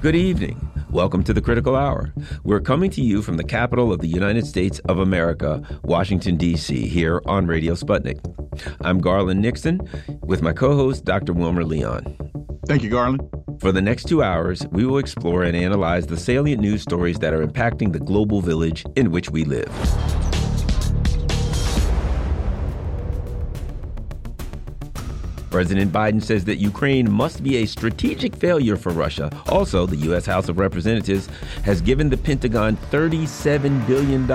Good evening. Welcome to the Critical Hour. We're coming to you from the capital of the United States of America, Washington, D.C., here on Radio Sputnik. I'm Garland Nixon with my co host, Dr. Wilmer Leon. Thank you, Garland. For the next two hours, we will explore and analyze the salient news stories that are impacting the global village in which we live. President Biden says that Ukraine must be a strategic failure for Russia. Also, the U.S. House of Representatives has given the Pentagon $37 billion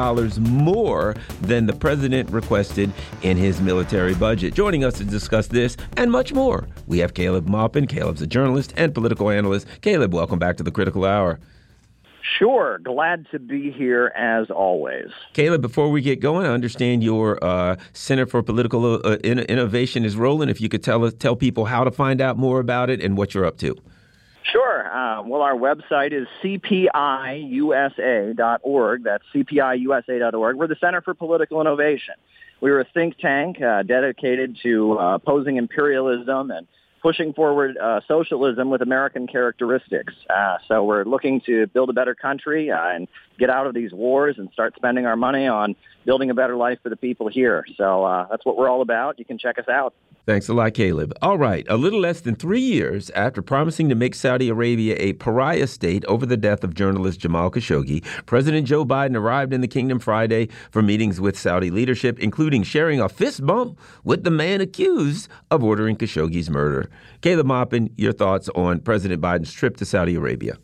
more than the president requested in his military budget. Joining us to discuss this and much more, we have Caleb Maupin. Caleb's a journalist and political analyst. Caleb, welcome back to the Critical Hour. Sure. Glad to be here as always. Caleb, before we get going, I understand your uh, Center for Political uh, Innovation is rolling. If you could tell us, tell people how to find out more about it and what you're up to. Sure. Uh, well, our website is cpiusa.org. That's cpiusa.org. We're the Center for Political Innovation. We're a think tank uh, dedicated to uh, opposing imperialism and pushing forward uh, socialism with American characteristics. Uh, so we're looking to build a better country uh, and get out of these wars and start spending our money on building a better life for the people here. So uh, that's what we're all about. You can check us out. Thanks a lot, Caleb. All right, a little less than three years after promising to make Saudi Arabia a pariah state over the death of journalist Jamal Khashoggi, President Joe Biden arrived in the kingdom Friday for meetings with Saudi leadership, including sharing a fist bump with the man accused of ordering Khashoggi's murder. Caleb Maupin, your thoughts on President Biden's trip to Saudi Arabia?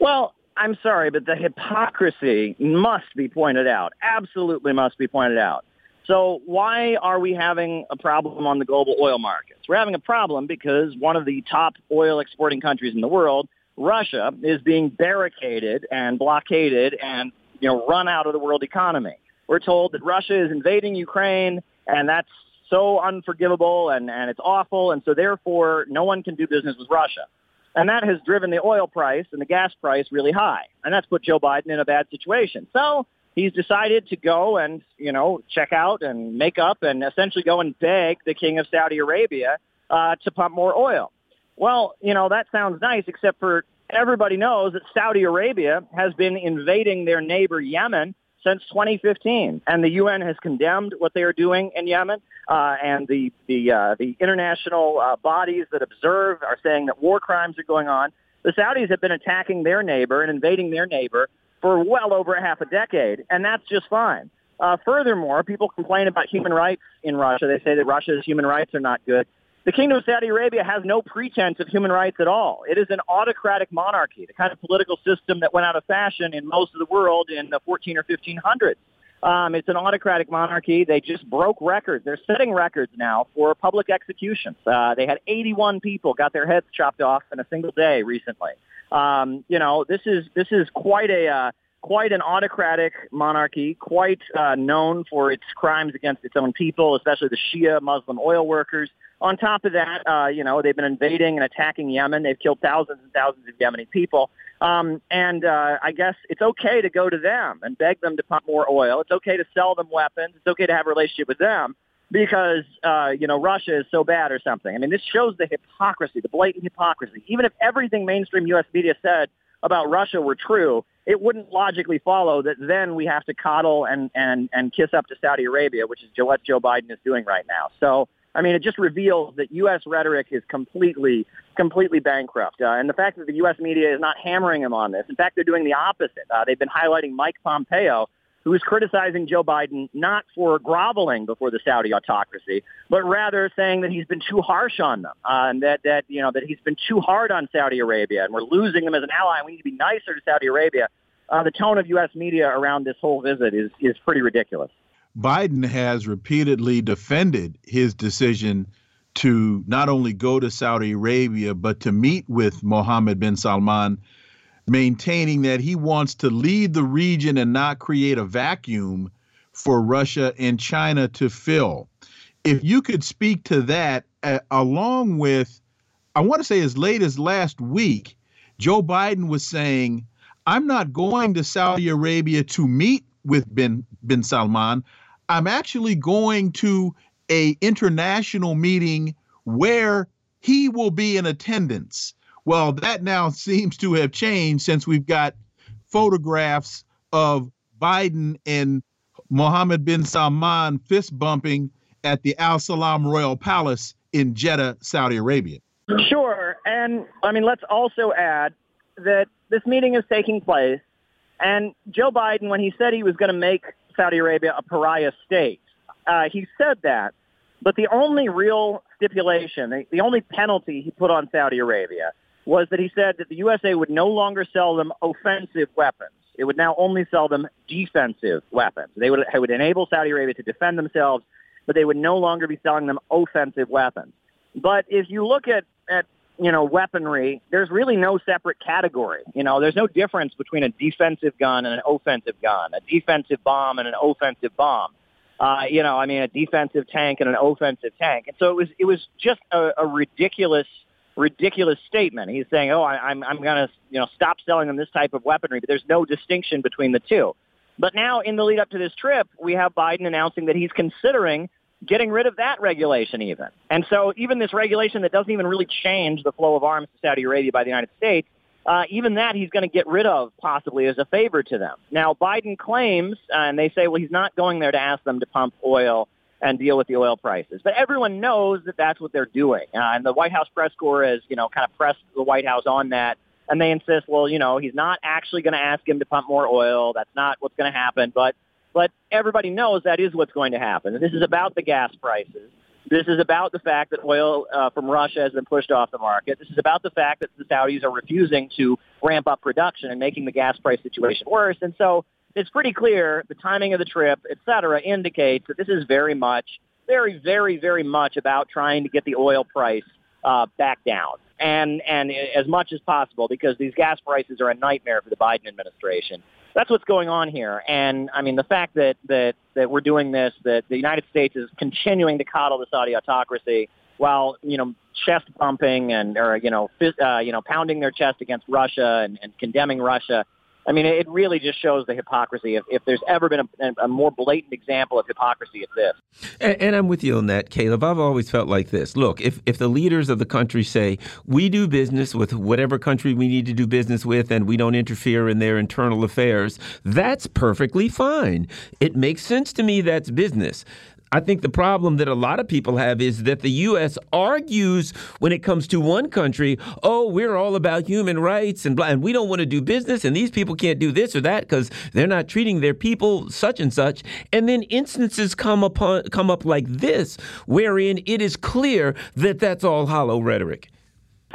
Well, I'm sorry, but the hypocrisy must be pointed out. Absolutely must be pointed out. So why are we having a problem on the global oil markets? We're having a problem because one of the top oil exporting countries in the world, Russia, is being barricaded and blockaded and you know run out of the world economy. We're told that Russia is invading Ukraine and that's so unforgivable and, and it's awful and so therefore no one can do business with Russia. And that has driven the oil price and the gas price really high. And that's put Joe Biden in a bad situation. So he's decided to go and, you know, check out and make up and essentially go and beg the king of Saudi Arabia uh, to pump more oil. Well, you know, that sounds nice, except for everybody knows that Saudi Arabia has been invading their neighbor Yemen since 2015, and the UN has condemned what they are doing in Yemen, uh, and the the uh, the international uh, bodies that observe are saying that war crimes are going on. The Saudis have been attacking their neighbor and invading their neighbor for well over a half a decade, and that's just fine. Uh, furthermore, people complain about human rights in Russia. They say that Russia's human rights are not good. The Kingdom of Saudi Arabia has no pretense of human rights at all. It is an autocratic monarchy, the kind of political system that went out of fashion in most of the world in the 14 or 1500s. Um, it's an autocratic monarchy. They just broke records. They're setting records now for public executions. Uh, they had 81 people got their heads chopped off in a single day recently. Um, you know, this is this is quite a uh, quite an autocratic monarchy, quite uh, known for its crimes against its own people, especially the Shia Muslim oil workers. On top of that, uh, you know, they've been invading and attacking Yemen. They've killed thousands and thousands of Yemeni people. Um, and uh, I guess it's okay to go to them and beg them to pump more oil. It's okay to sell them weapons. It's okay to have a relationship with them because uh, you know Russia is so bad or something. I mean, this shows the hypocrisy, the blatant hypocrisy. Even if everything mainstream U.S. media said about Russia were true, it wouldn't logically follow that then we have to coddle and and and kiss up to Saudi Arabia, which is what Joe Biden is doing right now. So. I mean, it just reveals that U.S. rhetoric is completely, completely bankrupt. Uh, and the fact that the U.S. media is not hammering him on this. In fact, they're doing the opposite. Uh, they've been highlighting Mike Pompeo, who is criticizing Joe Biden not for groveling before the Saudi autocracy, but rather saying that he's been too harsh on them, uh, and that that you know that he's been too hard on Saudi Arabia, and we're losing them as an ally. And we need to be nicer to Saudi Arabia. Uh, the tone of U.S. media around this whole visit is is pretty ridiculous. Biden has repeatedly defended his decision to not only go to Saudi Arabia but to meet with Mohammed bin Salman maintaining that he wants to lead the region and not create a vacuum for Russia and China to fill. If you could speak to that, uh, along with, I want to say as late as last week, Joe Biden was saying, I'm not going to Saudi Arabia to meet with bin, bin Salman. I'm actually going to a international meeting where he will be in attendance Well, that now seems to have changed since we've got photographs of Biden and Mohammed bin Salman fist bumping at the Al Salam Royal Palace in Jeddah, Saudi Arabia. Sure. And I mean, let's also add that this meeting is taking place. And Joe Biden, when he said he was going to make Saudi Arabia a pariah state, uh, he said that. But the only real stipulation, the, the only penalty he put on Saudi Arabia was that he said that the USA would no longer sell them offensive weapons. It would now only sell them defensive weapons. They would, it would enable Saudi Arabia to defend themselves, but they would no longer be selling them offensive weapons. But if you look at, at you know, weaponry, there's really no separate category. You know, there's no difference between a defensive gun and an offensive gun, a defensive bomb and an offensive bomb. Uh, you know, I mean, a defensive tank and an offensive tank. And so it was, it was just a, a ridiculous, ridiculous statement. He's saying, oh, I, I'm, I'm going to, you know, stop selling them this type of weaponry, but there's no distinction between the two. But now in the lead up to this trip, we have Biden announcing that he's considering getting rid of that regulation even. And so even this regulation that doesn't even really change the flow of arms to Saudi Arabia by the United States, uh, even that he's going to get rid of possibly as a favor to them. Now, Biden claims, uh, and they say, well, he's not going there to ask them to pump oil and deal with the oil prices. But everyone knows that that's what they're doing. Uh, and the White House press corps has, you know, kind of pressed the White House on that. And they insist, well, you know, he's not actually going to ask him to pump more oil. That's not what's going to happen. But but everybody knows that is what's going to happen. This is about the gas prices. This is about the fact that oil uh, from Russia has been pushed off the market. This is about the fact that the Saudis are refusing to ramp up production and making the gas price situation worse. And so it's pretty clear the timing of the trip, et cetera, indicates that this is very much, very, very, very much about trying to get the oil price uh, back down and and as much as possible because these gas prices are a nightmare for the Biden administration that's what's going on here. And I mean, the fact that that that we're doing this, that the United States is continuing to coddle the Saudi autocracy while you know chest bumping and or you know uh, you know pounding their chest against Russia and, and condemning Russia I mean, it really just shows the hypocrisy. If, if there's ever been a, a, more blatant example of hypocrisy, it's this. And, and, I'm with you on that, Caleb. I've always felt like this. Look, if, if the leaders of the country say, we do business with whatever country we need to do business with and we don't interfere in their internal affairs, that's perfectly fine. It makes sense to me that's business. I think the problem that a lot of people have is that the U.S. argues when it comes to one country, oh, we're all about human rights and blah, and we don't want to do business, and these people can't do this or that because they're not treating their people such and such. And then instances come upon come up like this, wherein it is clear that that's all hollow rhetoric.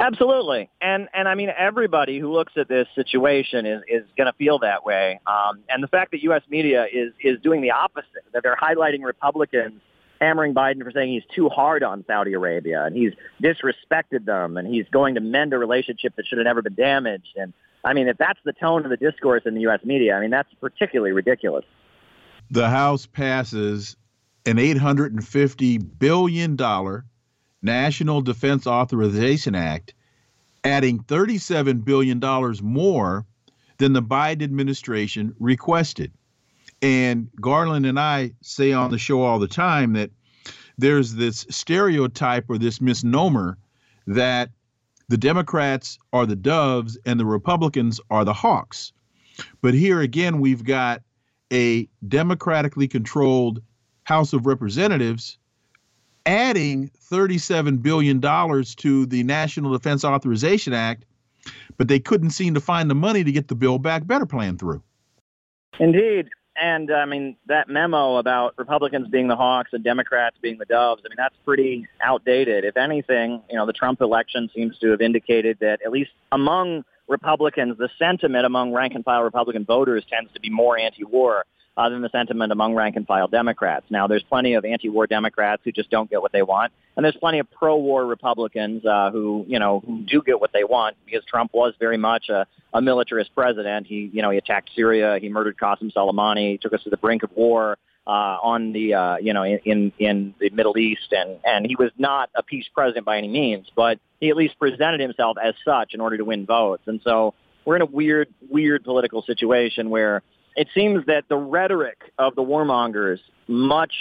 Absolutely, and and I mean everybody who looks at this situation is is going to feel that way. Um, and the fact that U.S. media is is doing the opposite, that they're highlighting Republicans hammering Biden for saying he's too hard on Saudi Arabia and he's disrespected them and he's going to mend a relationship that should have never been damaged. And I mean, if that's the tone of the discourse in the U.S. media, I mean that's particularly ridiculous. The House passes an 850 billion dollar National Defense Authorization Act, adding $37 billion more than the Biden administration requested. And Garland and I say on the show all the time that there's this stereotype or this misnomer that the Democrats are the doves and the Republicans are the hawks. But here again, we've got a democratically controlled House of Representatives adding $37 billion to the National Defense Authorization Act, but they couldn't seem to find the money to get the Build Back Better plan through. Indeed. And I mean, that memo about Republicans being the hawks and Democrats being the doves, I mean, that's pretty outdated. If anything, you know, the Trump election seems to have indicated that at least among Republicans, the sentiment among rank and file Republican voters tends to be more anti-war uh, than the sentiment among rank and file Democrats. Now, there's plenty of anti-war Democrats who just don't get what they want, and there's plenty of pro-war Republicans uh, who, you know, who do get what they want because Trump was very much a, a militarist president. He, you know, he attacked Syria, he murdered Qasem Soleimani, he took us to the brink of war. Uh, on the uh, you know in in the Middle East and and he was not a peace president by any means, but he at least presented himself as such in order to win votes. And so we're in a weird weird political situation where it seems that the rhetoric of the warmongers much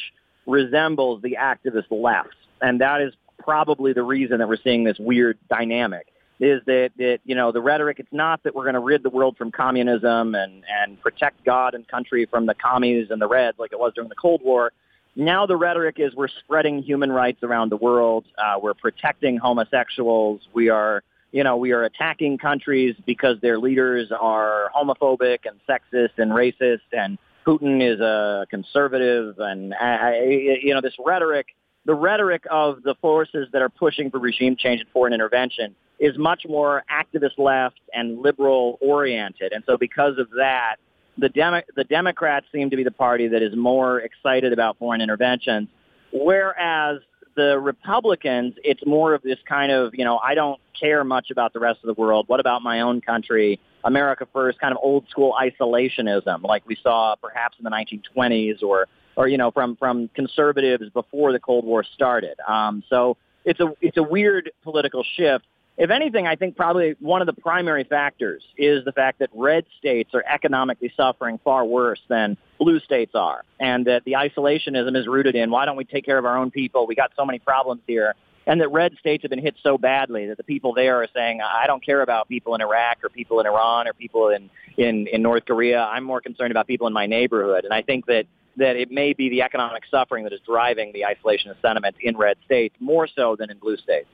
resembles the activist left. And that is probably the reason that we're seeing this weird dynamic. is that, that you know the rhetoric it's not that we're going to rid the world from communism and and protect God and country from the commies and the reds like it was during the Cold War. Now the rhetoric is we're spreading human rights around the world. Uh, we're protecting homosexuals. We are you know we are attacking countries because their leaders are homophobic and sexist and racist and Putin is a conservative and I, you know this rhetoric the rhetoric of the forces that are pushing for regime change and foreign intervention is much more activist left and liberal oriented. And so because of that, the, Demo- the Democrats seem to be the party that is more excited about foreign interventions, whereas the Republicans, it's more of this kind of, you know, I don't care much about the rest of the world. What about my own country? America first, kind of old school isolationism, like we saw perhaps in the 1920s or, or you know, from from conservatives before the Cold War started. Um, so it's a it's a weird political shift if anything, I think probably one of the primary factors is the fact that red states are economically suffering far worse than blue states are, and that the isolationism is rooted in why don't we take care of our own people? We got so many problems here. And that red states have been hit so badly that the people there are saying, I don't care about people in Iraq or people in Iran or people in, in, in North Korea. I'm more concerned about people in my neighborhood. And I think that that it may be the economic suffering that is driving the isolationist sentiment in red states more so than in blue states.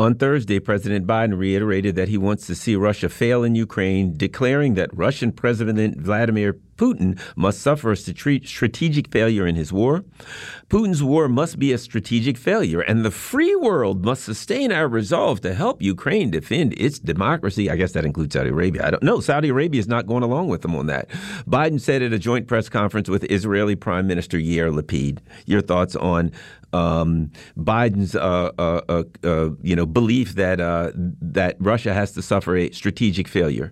On Thursday, President Biden reiterated that he wants to see Russia fail in Ukraine, declaring that Russian President Vladimir Putin must suffer a strategic failure in his war. Putin's war must be a strategic failure, and the free world must sustain our resolve to help Ukraine defend its democracy. I guess that includes Saudi Arabia. I don't know. Saudi Arabia is not going along with them on that. Biden said at a joint press conference with Israeli Prime Minister Yair Lapid. Your thoughts on um, Biden's uh, uh, uh, uh you know belief that uh, that Russia has to suffer a strategic failure?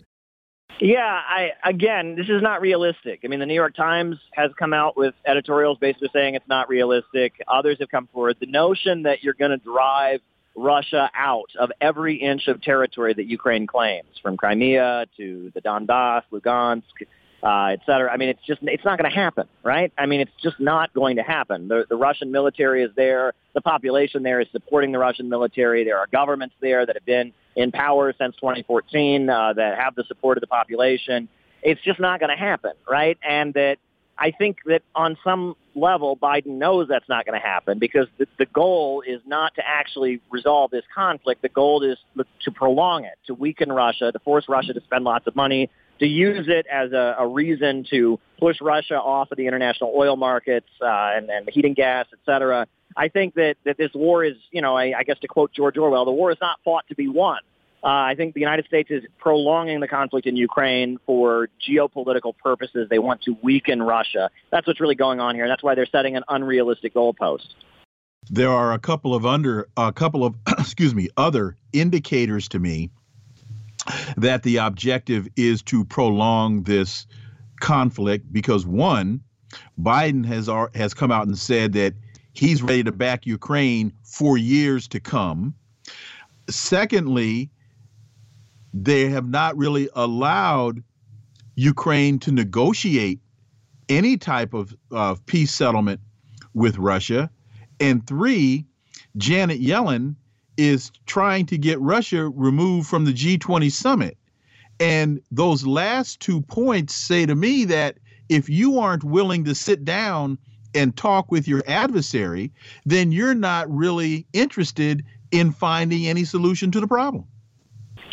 Yeah, I again, this is not realistic. I mean, the New York Times has come out with editorials basically saying it's not realistic. Others have come forward. The notion that you're going to drive Russia out of every inch of territory that Ukraine claims, from Crimea to the Donbass, Lugansk, uh, et cetera. I mean, it's just it's not going to happen, right? I mean, it's just not going to happen. The, the Russian military is there. The population there is supporting the Russian military. There are governments there that have been in power since 2014 uh, that have the support of the population. It's just not going to happen, right? And that I think that on some level, Biden knows that's not going to happen because the, the goal is not to actually resolve this conflict. The goal is to prolong it, to weaken Russia, to force Russia to spend lots of money, to use it as a, a reason to push Russia off of the international oil markets uh, and, and heating gas, et cetera. I think that, that this war is, you know, I, I guess to quote George Orwell, the war is not fought to be won. Uh, I think the United States is prolonging the conflict in Ukraine for geopolitical purposes. They want to weaken Russia. That's what's really going on here. and That's why they're setting an unrealistic goalpost. There are a couple of under a couple of excuse me other indicators to me that the objective is to prolong this conflict because one, Biden has has come out and said that he's ready to back Ukraine for years to come. Secondly, they have not really allowed Ukraine to negotiate any type of uh, peace settlement with Russia. And three, Janet Yellen is trying to get Russia removed from the G20 summit. And those last two points say to me that if you aren't willing to sit down and talk with your adversary, then you're not really interested in finding any solution to the problem.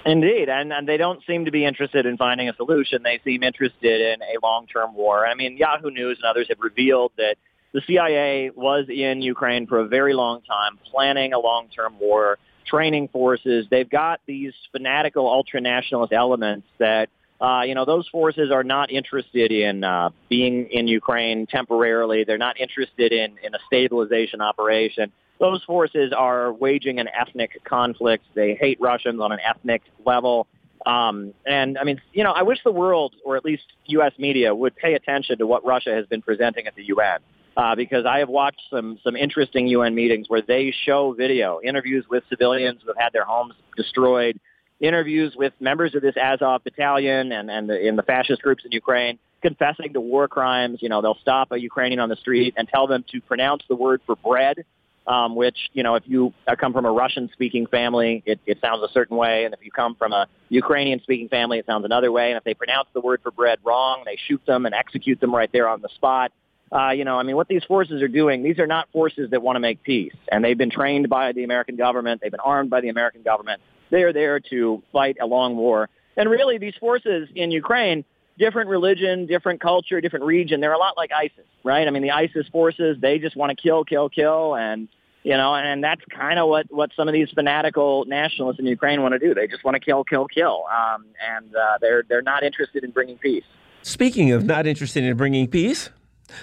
Indeed, and, and they don't seem to be interested in finding a solution. They seem interested in a long-term war. I mean, Yahoo News and others have revealed that the CIA was in Ukraine for a very long time, planning a long-term war, training forces. They've got these fanatical ultra-nationalist elements that, uh, you know, those forces are not interested in uh, being in Ukraine temporarily. They're not interested in, in a stabilization operation. Those forces are waging an ethnic conflict. They hate Russians on an ethnic level. Um, and I mean, you know, I wish the world, or at least U.S. media, would pay attention to what Russia has been presenting at the UN uh, because I have watched some some interesting UN meetings where they show video interviews with civilians who have had their homes destroyed, interviews with members of this Azov battalion and and the, in the fascist groups in Ukraine confessing to war crimes. You know, they'll stop a Ukrainian on the street and tell them to pronounce the word for bread um, which, you know, if you come from a Russian-speaking family, it, it sounds a certain way. And if you come from a Ukrainian-speaking family, it sounds another way. And if they pronounce the word for bread wrong, they shoot them and execute them right there on the spot. Uh, you know, I mean, what these forces are doing, these are not forces that want to make peace. And they've been trained by the American government. They've been armed by the American government. They are there to fight a long war. And really, these forces in Ukraine, different religion, different culture, different region, they're a lot like ISIS, right? I mean, the ISIS forces, they just want to kill, kill, kill. And, you know, and that's kind of what, what some of these fanatical nationalists in Ukraine want to do. They just want to kill, kill, kill. Um, and uh, they're, they're not interested in bringing peace. Speaking of not interested in bringing peace,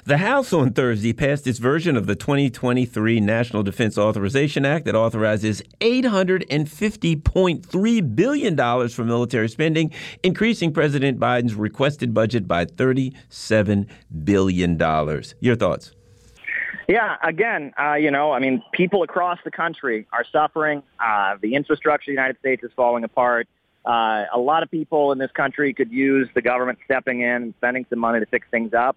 the House on Thursday passed its version of the 2023 National Defense Authorization Act that authorizes $850.3 billion for military spending, increasing President Biden's requested budget by $37 billion. Your thoughts? Yeah, again, uh, you know, I mean, people across the country are suffering. Uh, the infrastructure of the United States is falling apart. Uh, a lot of people in this country could use the government stepping in and spending some money to fix things up.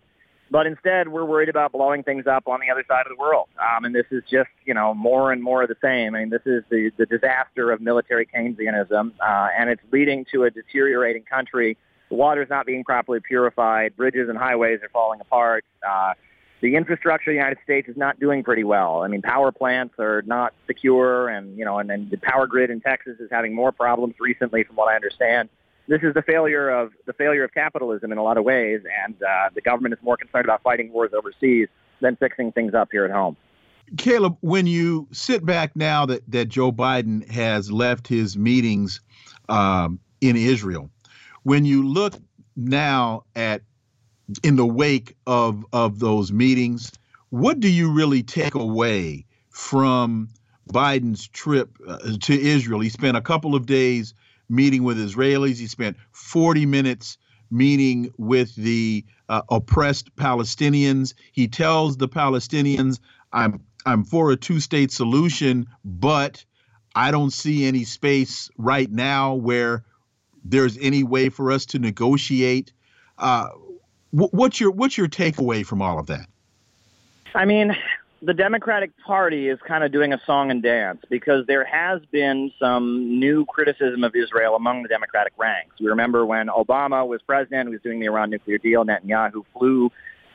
But instead, we're worried about blowing things up on the other side of the world. Um, and this is just, you know, more and more of the same. I mean, this is the, the disaster of military Keynesianism, uh, and it's leading to a deteriorating country. The water's not being properly purified. Bridges and highways are falling apart. Uh, the infrastructure of the United States is not doing pretty well. I mean, power plants are not secure, and you know, and, and the power grid in Texas is having more problems recently, from what I understand this is the failure of the failure of capitalism in a lot of ways, and uh, the government is more concerned about fighting wars overseas than fixing things up here at home. Caleb, when you sit back now that, that Joe Biden has left his meetings um, in Israel, when you look now at in the wake of of those meetings, what do you really take away from Biden's trip uh, to Israel? He spent a couple of days meeting with Israelis. He spent 40 minutes meeting with the uh, oppressed Palestinians. He tells the Palestinians, "I'm I'm for a two-state solution, but I don't see any space right now where there's any way for us to negotiate." Uh, what's your what's your takeaway from all of that? I mean, the Democratic Party is kind of doing a song and dance because there has been some new criticism of Israel among the Democratic ranks. We remember when Obama was president, he was doing the Iran nuclear deal, Netanyahu flew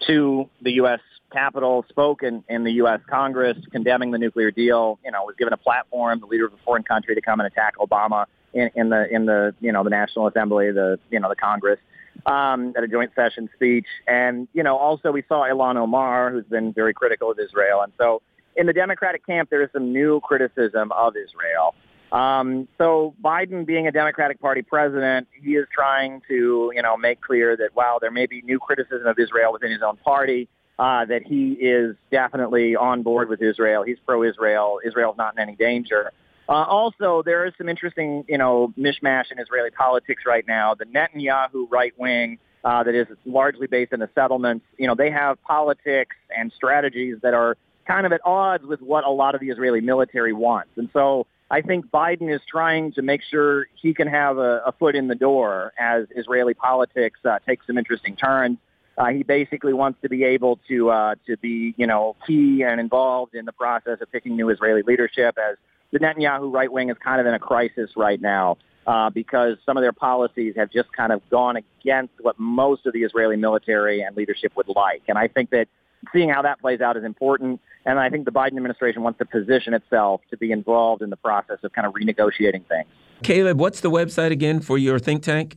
to the U.S. Capitol, spoke in, in the U.S. Congress condemning the nuclear deal, you know, was given a platform, the leader of a foreign country to come and attack Obama in, in the, in the, you know, the National Assembly, the, you know, the Congress um, at a joint session speech. And, you know, also we saw Ilhan Omar, who's been very critical of Israel. And so in the Democratic camp, there is some new criticism of Israel. Um, so Biden being a Democratic Party president, he is trying to, you know, make clear that while there may be new criticism of Israel within his own party, uh, that he is definitely on board with Israel. He's pro-Israel. Israel's not in any danger. Uh, also, there is some interesting, you know, mishmash in Israeli politics right now. The Netanyahu right wing uh, that is largely based in the settlements, you know, they have politics and strategies that are kind of at odds with what a lot of the Israeli military wants. And so I think Biden is trying to make sure he can have a, a foot in the door as Israeli politics uh, takes some interesting turns. Uh, he basically wants to be able to uh, to be, you know, key and involved in the process of picking new Israeli leadership as the Netanyahu right wing is kind of in a crisis right now uh, because some of their policies have just kind of gone against what most of the Israeli military and leadership would like. And I think that seeing how that plays out is important. And I think the Biden administration wants to position itself to be involved in the process of kind of renegotiating things. Caleb, what's the website again for your think tank?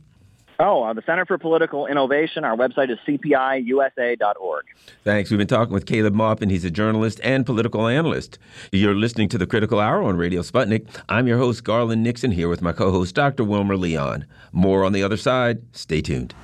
Oh, uh, the Center for Political Innovation. Our website is cpiusa.org. Thanks. We've been talking with Caleb Maupin. He's a journalist and political analyst. You're listening to the Critical Hour on Radio Sputnik. I'm your host, Garland Nixon, here with my co host, Dr. Wilmer Leon. More on the other side. Stay tuned.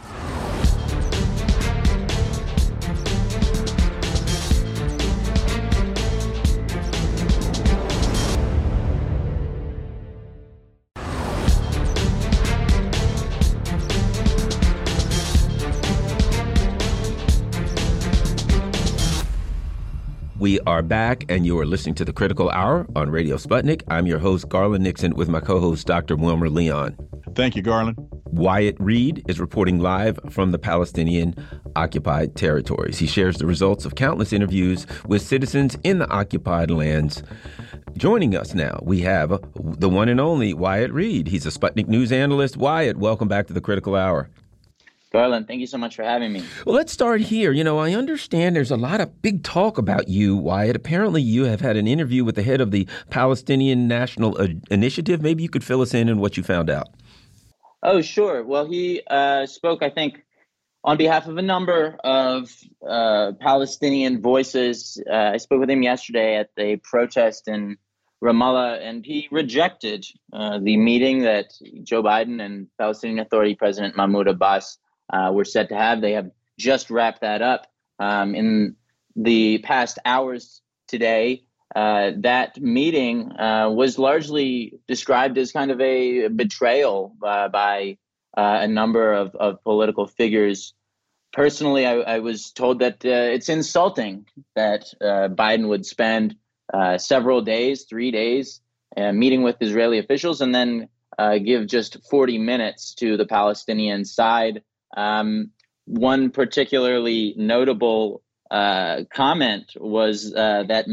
We are back, and you are listening to the Critical Hour on Radio Sputnik. I'm your host, Garland Nixon, with my co host, Dr. Wilmer Leon. Thank you, Garland. Wyatt Reed is reporting live from the Palestinian occupied territories. He shares the results of countless interviews with citizens in the occupied lands. Joining us now, we have the one and only Wyatt Reed. He's a Sputnik News analyst. Wyatt, welcome back to the Critical Hour. Garland, thank you so much for having me. Well, let's start here. You know, I understand there's a lot of big talk about you, Wyatt. Apparently, you have had an interview with the head of the Palestinian National Initiative. Maybe you could fill us in on what you found out. Oh, sure. Well, he uh, spoke, I think, on behalf of a number of uh, Palestinian voices. Uh, I spoke with him yesterday at the protest in Ramallah, and he rejected uh, the meeting that Joe Biden and Palestinian Authority President Mahmoud Abbas uh, we're set to have. They have just wrapped that up um, in the past hours today. Uh, that meeting uh, was largely described as kind of a betrayal uh, by uh, a number of, of political figures. Personally, I, I was told that uh, it's insulting that uh, Biden would spend several days, three days, meeting with Israeli officials and then give just 40 minutes to the Palestinian side um, one particularly notable uh, comment was uh, that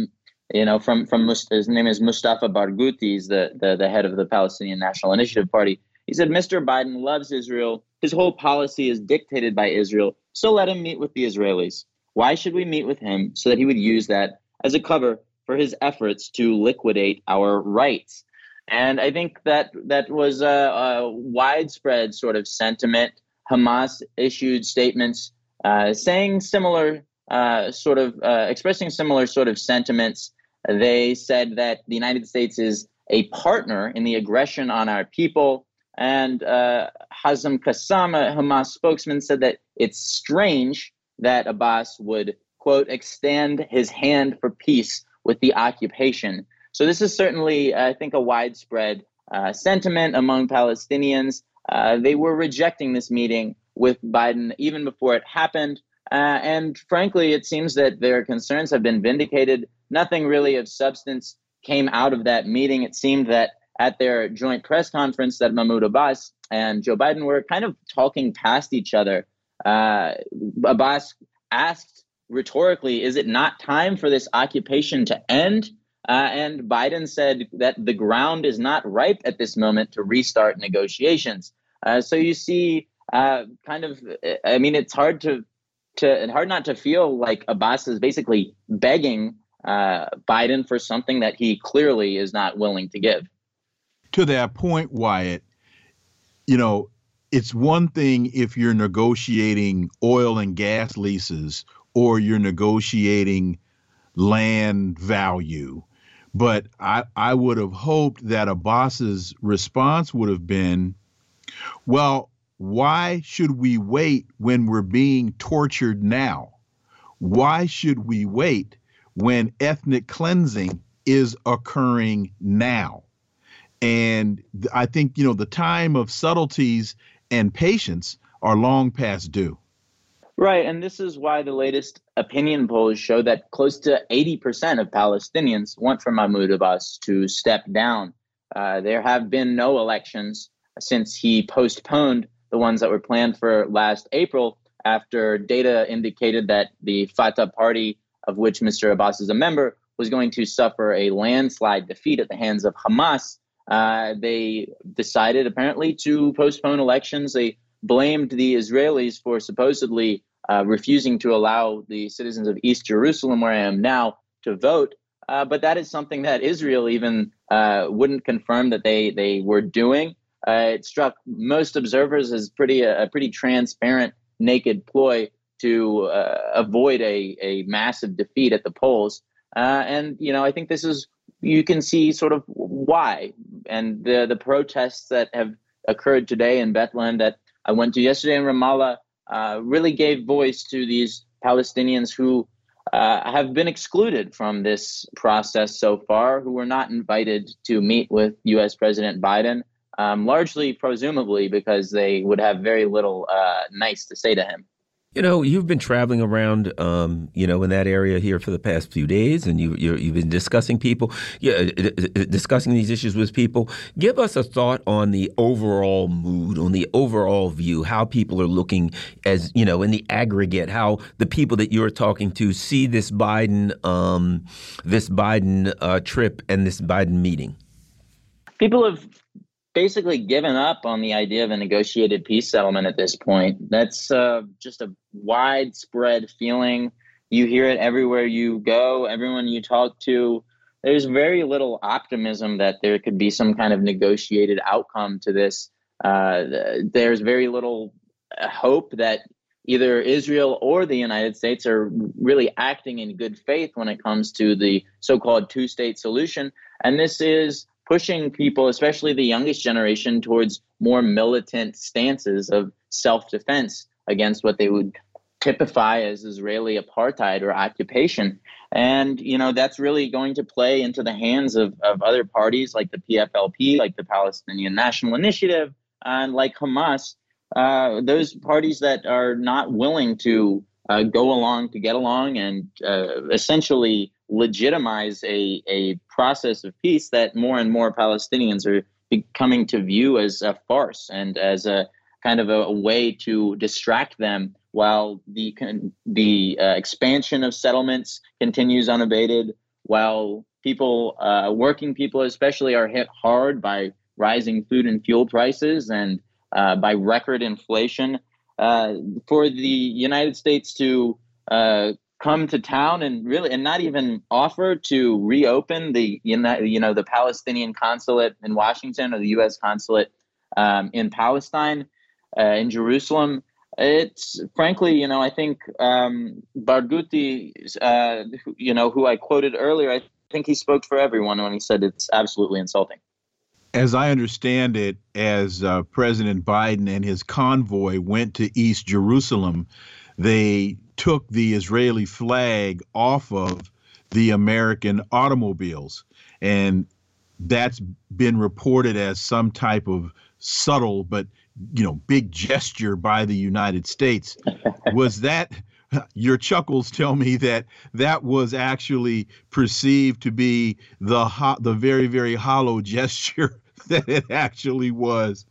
you know from from his name is Mustafa Barghouti, he's the, the the head of the Palestinian National Initiative Party. He said Mr. Biden loves Israel. His whole policy is dictated by Israel. So let him meet with the Israelis. Why should we meet with him so that he would use that as a cover for his efforts to liquidate our rights? And I think that that was a, a widespread sort of sentiment Hamas issued statements uh, saying similar uh, sort of uh, expressing similar sort of sentiments. They said that the United States is a partner in the aggression on our people. And uh, Hazem Qassam, a Hamas spokesman, said that it's strange that Abbas would, quote, extend his hand for peace with the occupation. So this is certainly, I think, a widespread uh, sentiment among Palestinians. Uh, they were rejecting this meeting with Biden even before it happened. Uh, and frankly, it seems that their concerns have been vindicated. Nothing really of substance came out of that meeting. It seemed that at their joint press conference that Mahmoud Abbas and Joe Biden were kind of talking past each other. Uh, Abbas asked rhetorically, is it not time for this occupation to end? Uh, and Biden said that the ground is not ripe at this moment to restart negotiations. Uh, so you see, uh, kind of, I mean, it's hard to, to hard not to feel like Abbas is basically begging uh, Biden for something that he clearly is not willing to give. To that point, Wyatt, you know, it's one thing if you're negotiating oil and gas leases or you're negotiating land value but I, I would have hoped that Abbas's response would have been, well, why should we wait when we're being tortured now? Why should we wait when ethnic cleansing is occurring now? And I think, you know, the time of subtleties and patience are long past due. Right. And this is why the latest opinion polls show that close to 80% of Palestinians want for Mahmoud Abbas to step down. Uh, there have been no elections since he postponed the ones that were planned for last April after data indicated that the Fatah party, of which Mr. Abbas is a member, was going to suffer a landslide defeat at the hands of Hamas. Uh, they decided apparently to postpone elections. They blamed the Israelis for supposedly uh, refusing to allow the citizens of East Jerusalem, where I am now, to vote. Uh, but that is something that Israel even uh, wouldn't confirm that they they were doing. Uh, it struck most observers as pretty a pretty transparent, naked ploy to uh, avoid a a massive defeat at the polls. And you know, I think this is you can see sort of why and the the protests that have occurred today in Bethlehem that I went to yesterday in Ramallah uh, really gave voice to these Palestinians who uh, have been excluded from this process so far, who were not invited to meet with U.S. President Biden, um, largely presumably because they would have very little uh, nice to say to him. You know, you've been traveling around, um, you know, in that area here for the past few days, and you, you have been discussing people, yeah, uh, discussing these issues with people. Give us a thought on the overall mood, on the overall view, how people are looking as you know in the aggregate, how the people that you're talking to see this Biden, um, this Biden uh, trip and this Biden meeting. People have basically given up on the idea of a negotiated peace settlement at this point. That's uh, just a widespread feeling. You hear it everywhere you go, everyone you talk to. There's very little optimism that there could be some kind of negotiated outcome to this. Uh, there's very little hope that either Israel or the United States are really acting in good faith when it comes to the so called two state solution. And this is pushing people, especially the youngest generation, towards more militant stances of self defense against what they would typify as Israeli apartheid or occupation. And, you know, that's really going to play into the hands of, of other parties like the PFLP, like the Palestinian National Initiative, and like Hamas, uh, those parties that are not willing to uh, go along to get along and uh, essentially legitimize a, a process of peace that more and more Palestinians are coming to view as a farce and as a kind of a, a way to distract them while the the uh, expansion of settlements continues unabated, while people, uh, working people especially, are hit hard by rising food and fuel prices and uh, by record inflation. Uh, for the United States to uh, come to town and really and not even offer to reopen the you know the Palestinian consulate in Washington or the U.S. consulate um, in Palestine uh, in Jerusalem. It's frankly, you know, I think um, Barghouti, uh, you know, who I quoted earlier, I think he spoke for everyone when he said it's absolutely insulting. As I understand it, as uh, President Biden and his convoy went to East Jerusalem, they took the Israeli flag off of the American automobiles. And that's been reported as some type of subtle but you know big gesture by the United States was that your chuckles tell me that that was actually perceived to be the ho- the very very hollow gesture that it actually was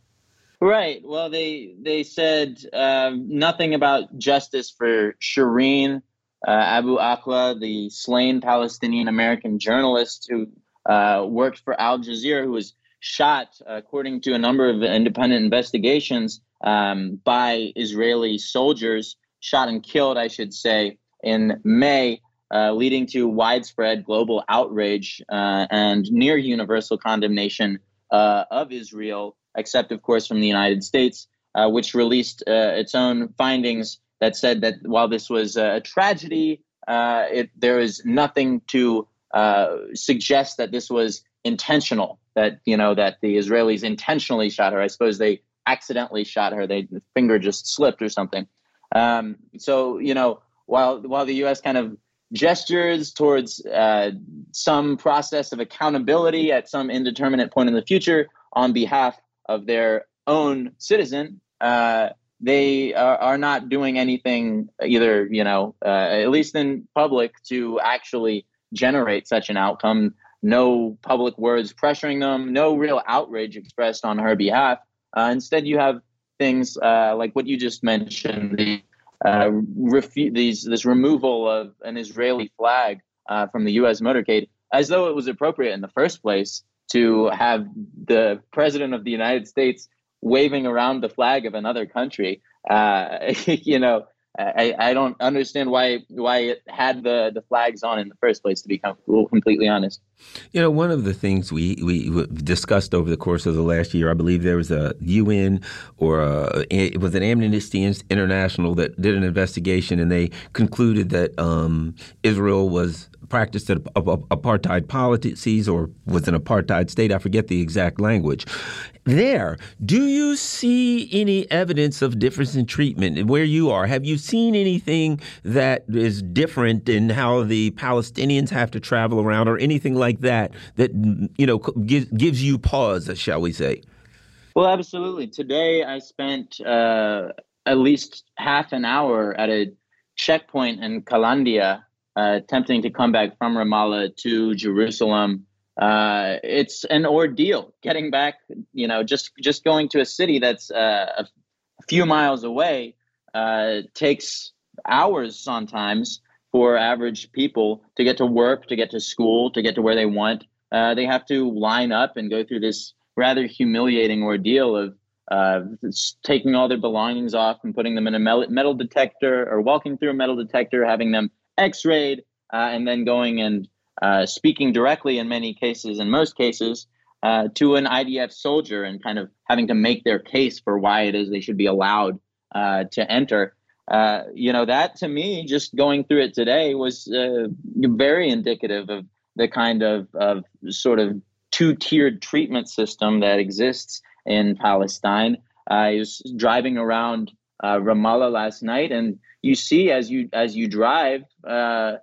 Right. Well, they they said um, nothing about justice for Shireen uh, Abu Akleh, the slain Palestinian American journalist who uh, worked for Al Jazeera, who was shot, according to a number of independent investigations, um, by Israeli soldiers, shot and killed, I should say, in May. Uh, leading to widespread global outrage uh, and near universal condemnation uh, of Israel except of course from the United States, uh, which released uh, its own findings that said that while this was a tragedy, uh, it, there is nothing to uh, suggest that this was intentional. That you know that the Israelis intentionally shot her. I suppose they accidentally shot her. They the finger just slipped or something. Um, so you know while while the U.S. kind of gestures towards uh, some process of accountability at some indeterminate point in the future on behalf of their own citizen, uh, they are, are, not doing anything either, you know, uh, at least in public to actually generate such an outcome. No public words pressuring them, no real outrage expressed on her behalf. Uh, instead, you have things uh, like what you just mentioned the uh, refu- these, this removal of an Israeli flag uh, from the U.S. motorcade, as though it was appropriate in the first place to have the president of the United States waving around the flag of another country. Uh, you know, I, I don't understand why why it had the, the flags on in the first place. To be completely honest, you know, one of the things we, we discussed over the course of the last year, I believe there was a UN or a, it was an Amnesty International that did an investigation, and they concluded that um, Israel was practiced apartheid policies or was an apartheid state. I forget the exact language. There, do you see any evidence of difference in treatment where you are? Have you seen anything that is different in how the Palestinians have to travel around or anything like that that you know gives, gives you pause, shall we say? Well, absolutely. Today I spent uh, at least half an hour at a checkpoint in Kalandia, uh, attempting to come back from Ramallah to Jerusalem. Uh, it's an ordeal getting back. You know, just just going to a city that's uh, a few miles away uh, takes hours sometimes for average people to get to work, to get to school, to get to where they want. Uh, they have to line up and go through this rather humiliating ordeal of uh, taking all their belongings off and putting them in a metal detector or walking through a metal detector, having them x-rayed, uh, and then going and uh, speaking directly in many cases, in most cases, uh, to an IDF soldier and kind of having to make their case for why it is they should be allowed uh, to enter. Uh, you know, that to me, just going through it today was very indicative of the kind of, of sort of two tiered treatment system that exists in Palestine. I was driving around uh, Ramallah last night, and you see as you as you drive uh,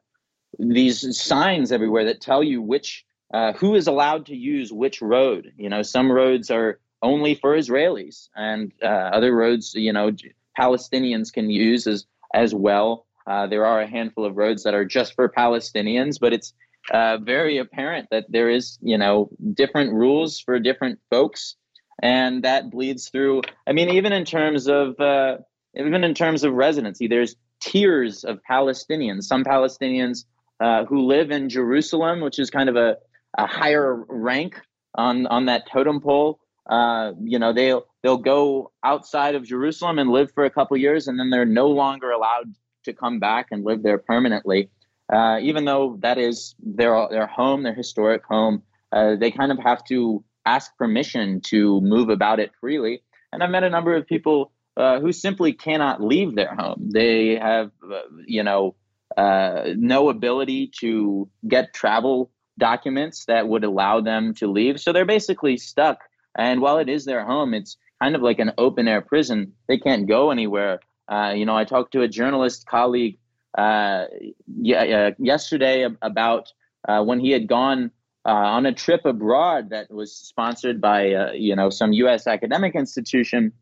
these signs everywhere that tell you which uh, who is allowed to use which road. You know, some roads are only for Israelis, and uh, other roads, you know, Palestinians can use as as well. Uh, there are a handful of roads that are just for Palestinians, but it's uh, very apparent that there is, you know, different rules for different folks, and that bleeds through. I mean, even in terms of uh, even in terms of residency, there's tiers of Palestinians. Some Palestinians uh, who live in Jerusalem, which is kind of a, a higher rank on on that totem pole. Uh, you know, they'll they'll go outside of Jerusalem and live for a couple years, and then they're no longer allowed to come back and live there permanently uh, even though that is their their home, their historic home, uh, they kind of have to ask permission to move about it freely. And I've met a number of people uh, who simply cannot leave their home. They have, uh, you know, uh, no ability to get travel documents that would allow them to leave. So they're basically stuck. And while it is their home, it's kind of like an open air prison. They can't go anywhere. Uh, you know, I talked to a journalist colleague uh, yesterday about when he had gone uh, on a trip abroad that was sponsored by uh, you know some U.S. academic institution,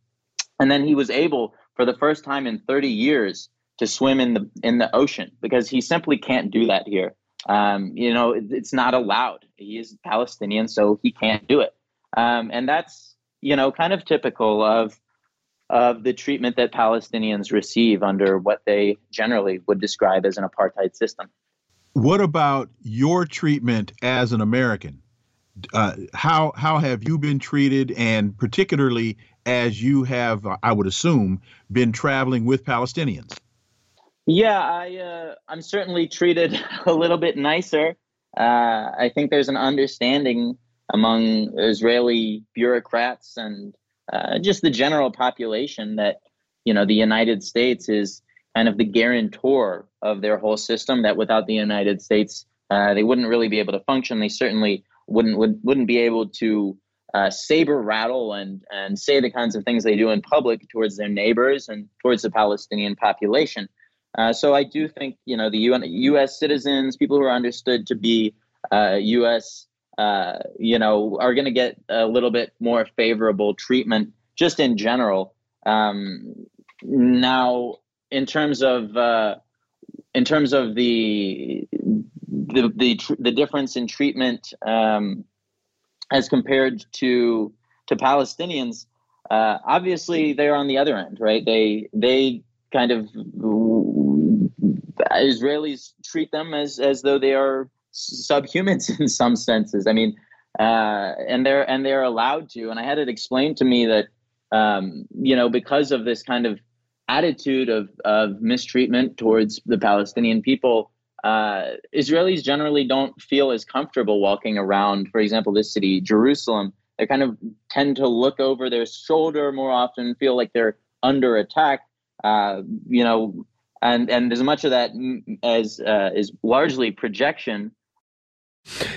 and then he was able for the first time in 30 years to swim in the in the ocean because he simply can't do that here. Um, you know, it, it's not allowed. He is Palestinian, so he can't do it, um, and that's you know kind of typical of of the treatment that Palestinians receive under what they generally would describe as an apartheid system. What about your treatment as an American? Uh, how how have you been treated, and particularly as you have, I would assume, been traveling with Palestinians? Yeah, I uh, I'm certainly treated a little bit nicer. Uh, I think there's an understanding among Israeli bureaucrats and uh, just the general population that you know the United States is kind of the guarantor of their whole system. That without the United States, uh, they wouldn't really be able to function. They certainly wouldn't would, wouldn't be able to uh, saber rattle and and say the kinds of things they do in public towards their neighbors and towards the Palestinian population. Uh, so I do think you know the UN, U.S. citizens, people who are understood to be U.S. Uh, uh, you know, are going to get a little bit more favorable treatment just in general. Um, now, in terms of uh, in terms of the the the, tr- the difference in treatment um, as compared to to Palestinians, uh, obviously they're on the other end, right? They they kind of Israelis treat them as as though they are subhumans in some senses. I mean, uh, and they're and they're allowed to. And I had it explained to me that um, you know because of this kind of attitude of of mistreatment towards the Palestinian people. Uh, Israelis generally don't feel as comfortable walking around, for example, this city, Jerusalem. They kind of tend to look over their shoulder more often, feel like they're under attack. Uh, you know, and and as much of that as uh, is largely projection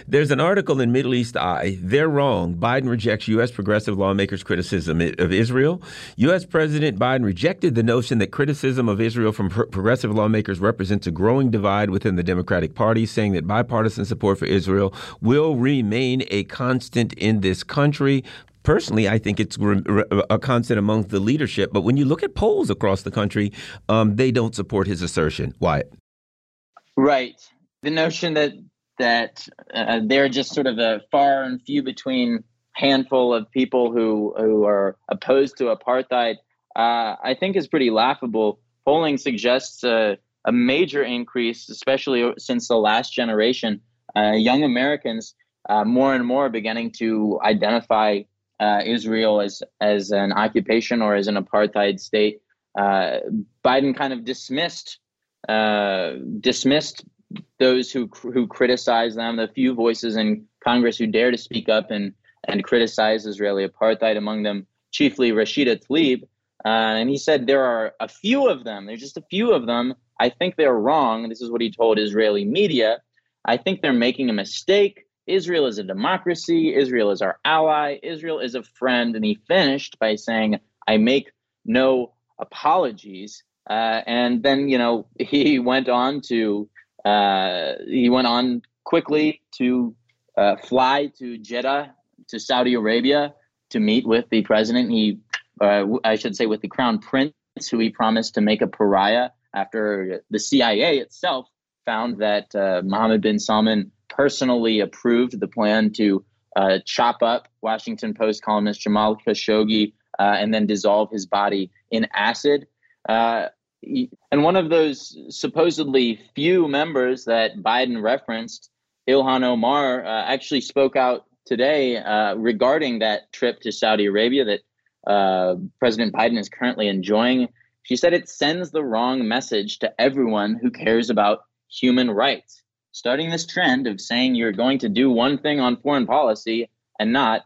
there's an article in Middle East Eye. They're wrong. Biden rejects U.S. progressive lawmakers' criticism of Israel. U.S. President Biden rejected the notion that criticism of Israel from progressive lawmakers represents a growing divide within the Democratic Party, saying that bipartisan support for Israel will remain a constant in this country. personally, I think it's a constant among the leadership. But when you look at polls across the country, um, they don't support his assertion. Wyatt. Right. The notion that that uh, they're just sort of a far and few between handful of people who who are opposed to apartheid, uh, I think is pretty laughable. Polling suggests a, a major increase, especially since the last generation. Uh, young Americans uh, more and more beginning to identify uh, Israel as as an occupation or as an apartheid state. Uh, Biden kind of dismissed dismissed those who who criticize them, the few voices in Congress who dare to speak up and and criticize Israeli apartheid, among them chiefly Rashida Tlaib. Uh, and he said there are a few of them. There's just a few of them. I think they're wrong. This is what he told Israeli media. I think they're making a mistake. Israel is a democracy. Israel is our ally. Israel is a friend. And he finished by saying, I make no apologies. Uh, and then, you know, he went on to he went on quickly to uh, fly to Jeddah, to Saudi Arabia, to meet with the president. He, uh, I should say, with the crown prince, who he promised to make a pariah after the CIA itself found that uh, Mohammed bin Salman personally approved the plan to uh, chop up Washington Post columnist Jamal Khashoggi uh, and then dissolve his body in acid. And one of those supposedly few members that Biden referenced, Ilhan Omar, uh, actually spoke out today uh, regarding that trip to Saudi Arabia that uh, President Biden is currently enjoying. She said it sends the wrong message to everyone who cares about human rights. Starting this trend of saying you're going to do one thing on foreign policy and not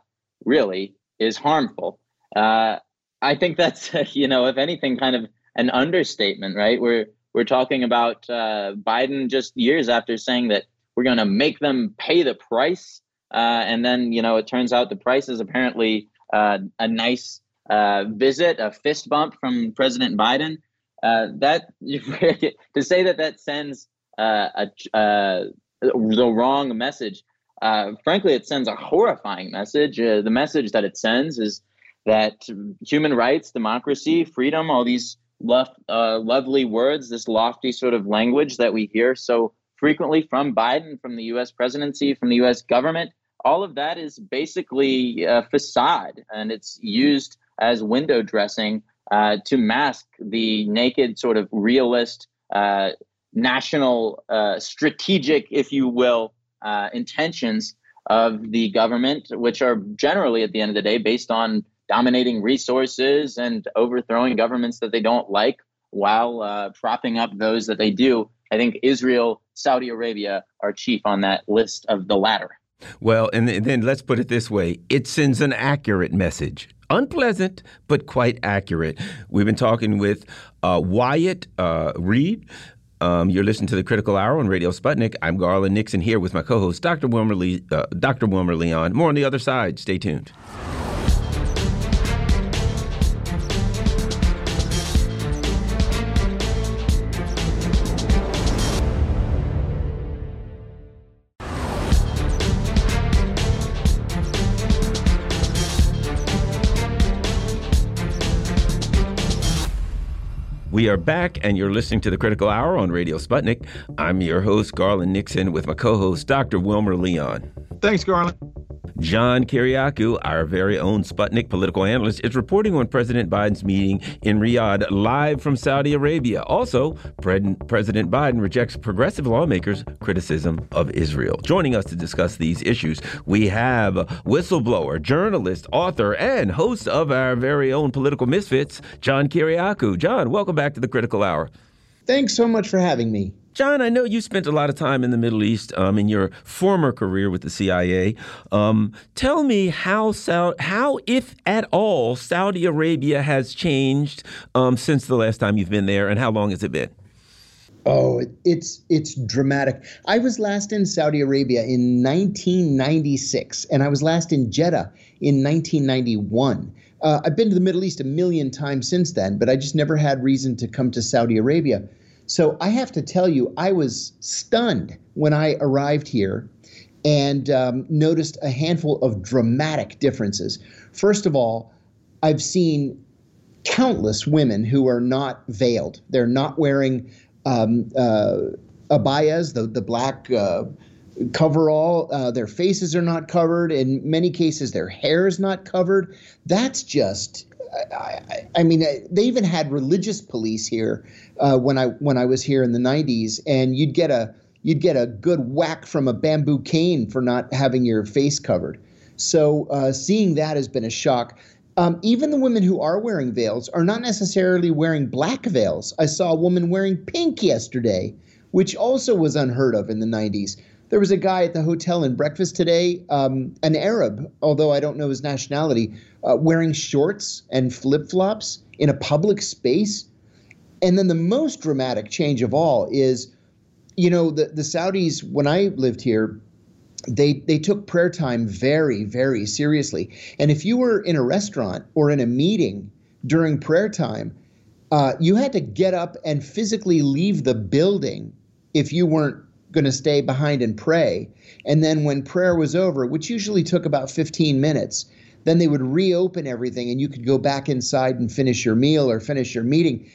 really is harmful. Uh, I think that's, you know, if anything, kind of an understatement, right? We're we're talking about uh, Biden just years after saying that we're going to make them pay the price, uh, and then you know it turns out the price is apparently uh, a nice uh, visit, a fist bump from President Biden. Uh, that to say that that sends uh, a, the wrong message. frankly, it sends a horrifying message. the message that it sends is that human rights, democracy, freedom, all these uh, lovely words, this lofty sort of language that we hear so frequently from Biden, from the US presidency, from the US government. All of that is basically a facade, and it's used as window dressing uh, to mask the naked, sort of realist, uh, national, uh, strategic, if you will, uh, intentions of the government, which are generally, at the end of the day, based on dominating resources and overthrowing governments that they don't like while uh, propping up those that they do. I think Israel, Saudi Arabia are chief on that list of the latter. Well, and then let's put it this way it sends an accurate message. Unpleasant, but quite accurate. We've been talking with uh, Wyatt uh, Reed. Um, you're listening to the Critical Hour on Radio Sputnik. I'm Garland Nixon here with my co-host, Dr. Wilmer, uh, Dr. Wilmer Leon. More on the other side. Stay tuned. We are back, and you're listening to the Critical Hour on Radio Sputnik. I'm your host, Garland Nixon, with my co host, Dr. Wilmer Leon. Thanks, Garland. John Kiriakou, our very own Sputnik political analyst, is reporting on President Biden's meeting in Riyadh live from Saudi Arabia. Also, President Biden rejects progressive lawmakers' criticism of Israel. Joining us to discuss these issues, we have whistleblower, journalist, author, and host of our very own Political Misfits, John Kiriakou. John, welcome back to the Critical Hour. Thanks so much for having me. John, I know you spent a lot of time in the Middle East um, in your former career with the CIA. Um, tell me how, how, if at all, Saudi Arabia has changed um, since the last time you've been there, and how long has it been? Oh, it's it's dramatic. I was last in Saudi Arabia in 1996, and I was last in Jeddah in 1991. Uh, I've been to the Middle East a million times since then, but I just never had reason to come to Saudi Arabia. So I have to tell you, I was stunned when I arrived here and um, noticed a handful of dramatic differences. First of all, I've seen countless women who are not veiled. They're not wearing um, uh, abayas, the, the black uh, coverall. Uh, their faces are not covered. In many cases, their hair is not covered. That's just. I, I, I mean, they even had religious police here uh, when I when I was here in the '90s, and you'd get a you'd get a good whack from a bamboo cane for not having your face covered. So uh, seeing that has been a shock. Um, even the women who are wearing veils are not necessarily wearing black veils. I saw a woman wearing pink yesterday, which also was unheard of in the 90s. There was a guy at the hotel in breakfast today, um, an Arab, although I don't know his nationality, uh, wearing shorts and flip flops in a public space. And then the most dramatic change of all is, you know, the, the Saudis, when I lived here, they they took prayer time very very seriously and if you were in a restaurant or in a meeting during prayer time uh, you had to get up and physically leave the building if you weren't going to stay behind and pray and then when prayer was over which usually took about 15 minutes then they would reopen everything and you could go back inside and finish your meal or finish your meeting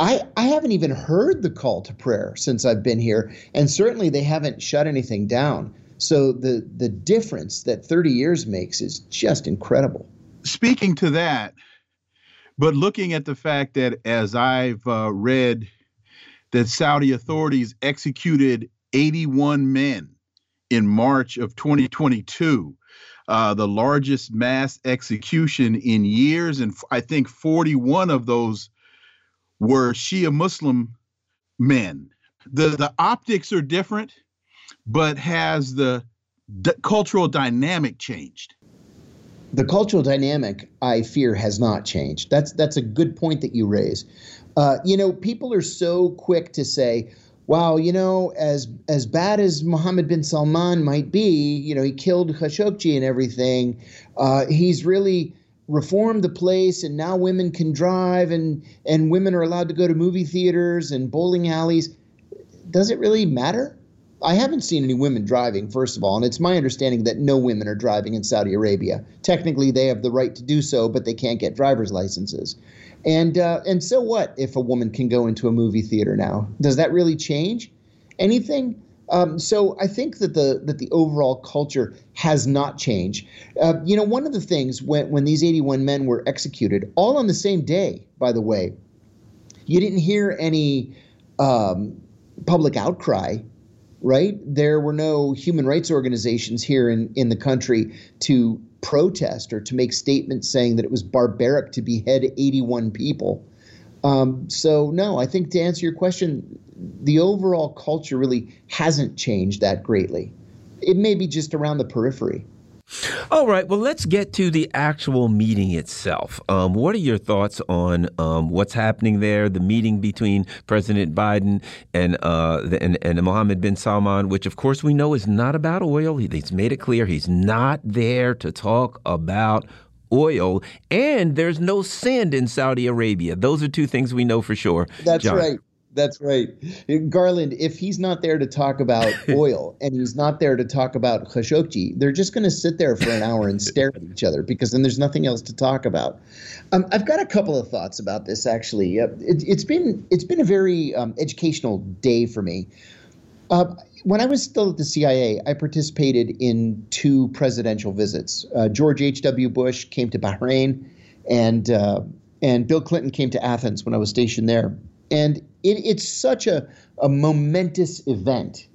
I, I haven't even heard the call to prayer since I've been here, and certainly they haven't shut anything down. So the the difference that 30 years makes is just incredible. Speaking to that, but looking at the fact that as I've uh, read that Saudi authorities executed 81 men in March of 2022, uh, the largest mass execution in years, and I think 41 of those were Shia Muslim men. The the optics are different but has the d- cultural dynamic changed? The cultural dynamic, I fear, has not changed. That's that's a good point that you raise. Uh, you know, people are so quick to say, "Wow, you know, as as bad as Mohammed bin Salman might be, you know, he killed Khashoggi and everything. Uh, he's really." reformed the place and now women can drive and and women are allowed to go to movie theaters and bowling alleys does it really matter I haven't seen any women driving, first of all, and it's my understanding that no women are driving in Saudi Arabia. Technically, they have the right to do so, but they can't get driver's licenses. And uh, and so what if a woman can go into a movie theater now? Does that really change anything? Um, so I think that the that the overall culture has not changed. Uh, you know, one of the things when when these 81 men were executed, all on the same day, by the way, you didn't hear any um, public outcry right? There were no human rights organizations here in, in the country to protest or to make statements saying that it was barbaric to behead 81 people. Um, so, no, I think to answer your question, the overall culture really hasn't changed that greatly. It may be just around the periphery. All right. Well, let's get to the actual meeting itself. Um, what are your thoughts on um, what's happening there? The meeting between President Biden and, uh, the, and and Mohammed bin Salman, which of course we know is not about oil. He, he's made it clear he's not there to talk about oil, and there's no sand in Saudi Arabia. Those are two things we know for sure. That's John. right. That's right. Garland, if he's not there to talk about oil and he's not there to talk about Khashoggi, they're just going to sit there for an hour and stare at each other because then there's nothing else to talk about. Um, I've got a couple of thoughts about this actually. Uh, it, has been it's been a very um, educational day for me. Uh, when I was still at the CIA, I participated in two presidential visits. Uh, George H.W. Bush came to Bahrain, and uh, and Bill Clinton came to Athens when I was stationed there. And it, it's such a, a momentous event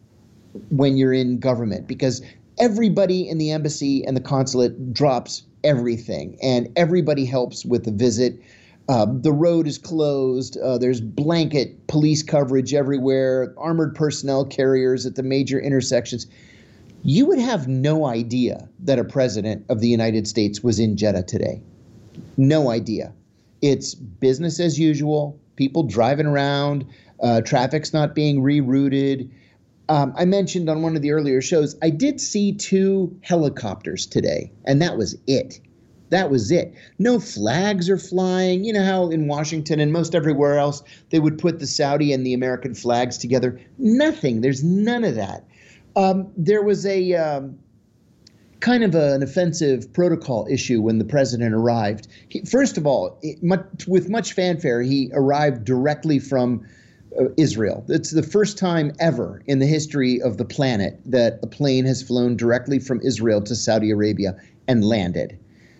when you're in government because everybody in the embassy and the consulate drops everything and everybody helps with the visit. Um, the road is closed. Uh, there's blanket police coverage everywhere, armored personnel carriers at the major intersections. You would have no idea that a president of the United States was in Jeddah today. No idea. It's business as usual people driving around, uh, traffic's not being rerouted. Um, I mentioned on one of the earlier shows, I did see two helicopters today, and that was it. That was it. No flags are flying. You know how in Washington and most everywhere else they would put the Saudi and the American flags together? Nothing. There's none of that. Um, there was a um, kind of a, an offensive protocol issue when the president arrived. He, first of all, it, much, with much fanfare, he arrived directly from uh, Israel. It's the first time ever in the history of the planet that a plane has flown directly from Israel to Saudi Arabia and landed.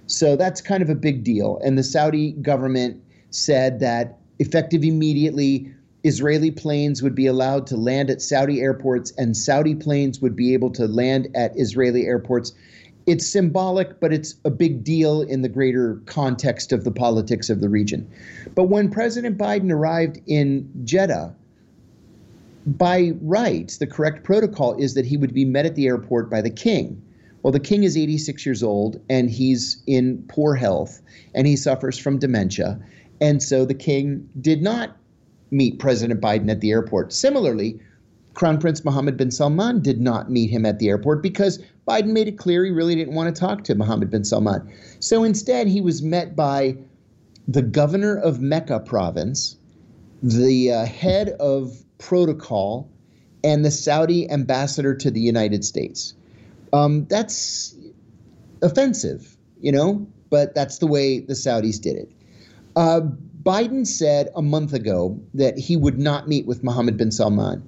So that's kind of a big deal. And the Saudi government said that effective immediately, Israeli planes would be allowed to land at Saudi airports and Saudi planes would be able to land at Israeli airports. It's symbolic, but it's a big deal in the greater context of the politics of the region. But when President Biden arrived in Jeddah, by rights, the correct protocol is that he would be met at the airport by the king. Well, the king is 86 years old and he's in poor health and he suffers from dementia. And so the king did not meet President Biden at the airport. Similarly, Crown Prince Mohammed bin Salman did not meet him at the airport because Biden made it clear he really didn't want to talk to Mohammed bin Salman. So instead, he was met by the governor of Mecca province, the uh, head of protocol, and the Saudi ambassador to the United States. Um, that's offensive, you know, but that's the way the Saudis did it. Uh, Biden said a month ago that he would not meet with Mohammed bin Salman.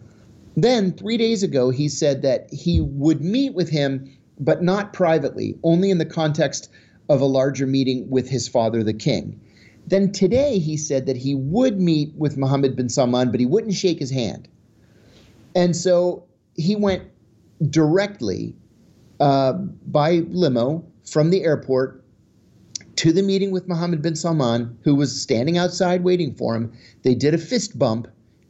Then, three days ago, he said that he would meet with him, but not privately, only in the context of a larger meeting with his father, the king. Then today, he said that he would meet with Mohammed bin Salman, but he wouldn't shake his hand. And so he went directly uh, by limo from the airport to the meeting with Mohammed bin Salman, who was standing outside waiting for him. They did a fist bump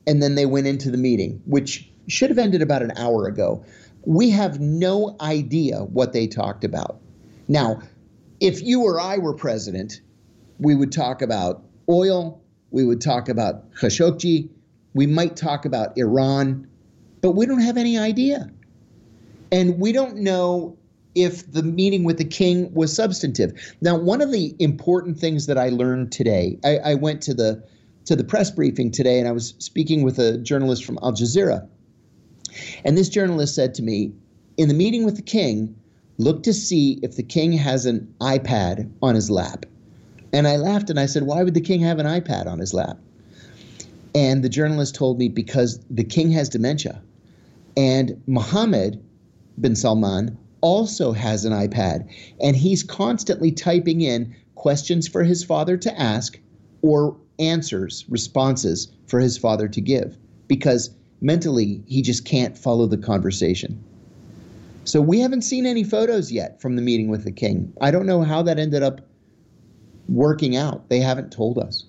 and then they went into the meeting, which should have ended about an hour ago. We have no idea what they talked about. Now, if you or I were president, we would talk about oil, we would talk about Khashoggi, we might talk about Iran, but we don't have any idea. And we don't know if the meeting with the king was substantive. Now, one of the important things that I learned today, I, I went to the to the press briefing today, and I was speaking with a journalist from Al Jazeera, and this journalist said to me, in the meeting with the king, look to see if the king has an iPad on his lap. And I laughed and I said, why would the king have an iPad on his lap? And the journalist told me because the king has dementia. And Mohammed bin Salman also has an iPad, and he's constantly typing in questions for his father to ask or answers, responses for his father to give because mentally he just can't follow the conversation. So we haven't seen any photos yet from the meeting with the king. I don't know how that ended up working out. They haven't told us.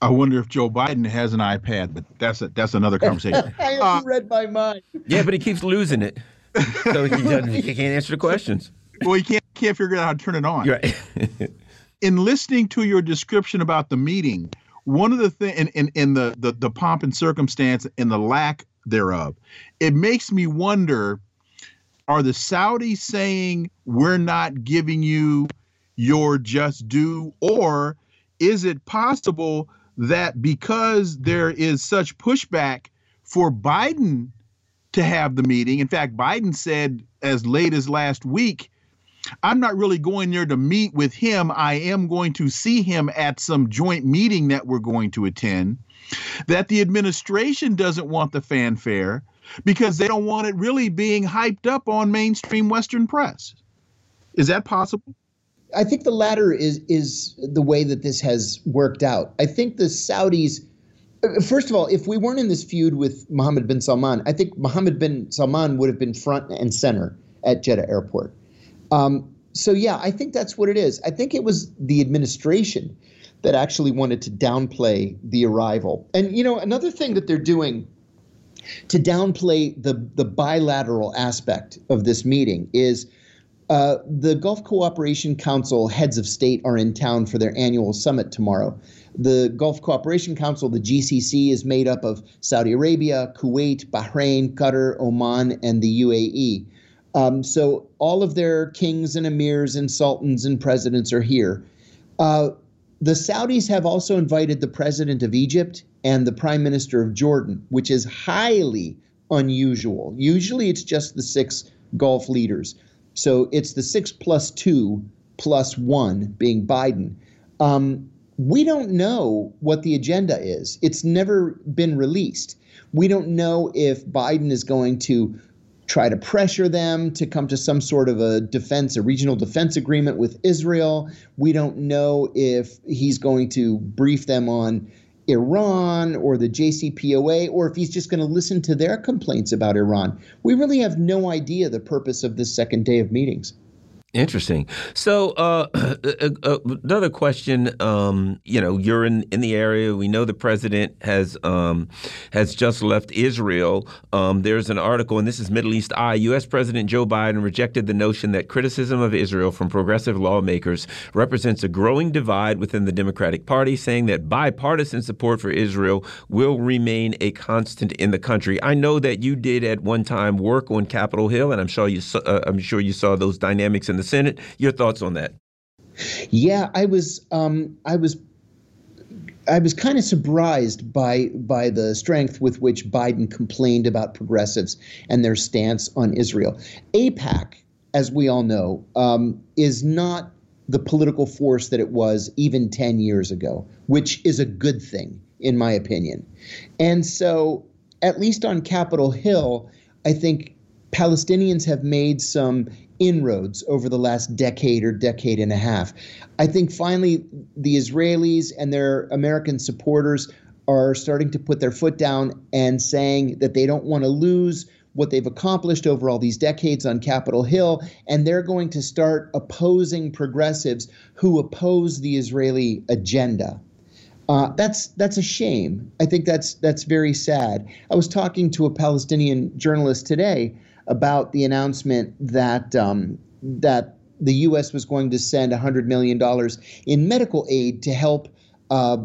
I wonder if Joe Biden has an iPad, but that's a, that's another conversation. I haven't uh, read my mind. Yeah, but he keeps losing it so he, he can't answer the questions. Well, he can't can't figure out how to turn it on. Right. in listening to your description about the meeting, one of the things in, in, in the, the the pomp and circumstance and the lack thereof, it makes me wonder: Are the Saudis saying we're not giving you your just due, or is it possible that because there is such pushback for Biden to have the meeting. In fact, Biden said as late as last week, I'm not really going there to meet with him. I am going to see him at some joint meeting that we're going to attend. That the administration doesn't want the fanfare because they don't want it really being hyped up on mainstream Western press. Is that possible? I think the latter is is the way that this has worked out. I think the Saudis First of all, if we weren't in this feud with Mohammed bin Salman, I think Mohammed bin Salman would have been front and center at Jeddah Airport. Um, so, yeah, I think that's what it is. I think it was the administration that actually wanted to downplay the arrival. And, you know, another thing that they're doing to downplay the, the bilateral aspect of this meeting is uh, the Gulf Cooperation Council heads of state are in town for their annual summit tomorrow. The Gulf Cooperation Council, the GCC, is made up of Saudi Arabia, Kuwait, Bahrain, Qatar, Oman, and the UAE. Um, so all of their kings and emirs and sultans and presidents are here. Uh, the Saudis have also invited the president of Egypt and the prime minister of Jordan, which is highly unusual. Usually it's just the six Gulf leaders. So it's the six plus two plus one being Biden. Um, we don't know what the agenda is. It's never been released. We don't know if Biden is going to try to pressure them to come to some sort of a defense, a regional defense agreement with Israel. We don't know if he's going to brief them on Iran or the JCPOA, or if he's just going to listen to their complaints about Iran. We really have no idea the purpose of this second day of meetings. Interesting. So, uh, uh, uh, another question. Um, you know, you're in, in the area. We know the president has um, has just left Israel. Um, there's an article, and this is Middle East Eye. U.S. President Joe Biden rejected the notion that criticism of Israel from progressive lawmakers represents a growing divide within the Democratic Party, saying that bipartisan support for Israel will remain a constant in the country. I know that you did at one time work on Capitol Hill, and I'm sure you uh, I'm sure you saw those dynamics in the Senate. Your thoughts on that? Yeah, I was um, I was I was kind of surprised by by the strength with which Biden complained about progressives and their stance on Israel. AIPAC, as we all know, um, is not the political force that it was even 10 years ago, which is a good thing, in my opinion. And so, at least on Capitol Hill, I think Palestinians have made some inroads over the last decade or decade and a half. I think finally the Israelis and their American supporters are starting to put their foot down and saying that they don't want to lose what they've accomplished over all these decades on Capitol Hill, and they're going to start opposing progressives who oppose the Israeli agenda. Uh, that's that's a shame. I think that's that's very sad. I was talking to a Palestinian journalist today about the announcement that um, that the U.S. was going to send $100 million in medical aid to help uh,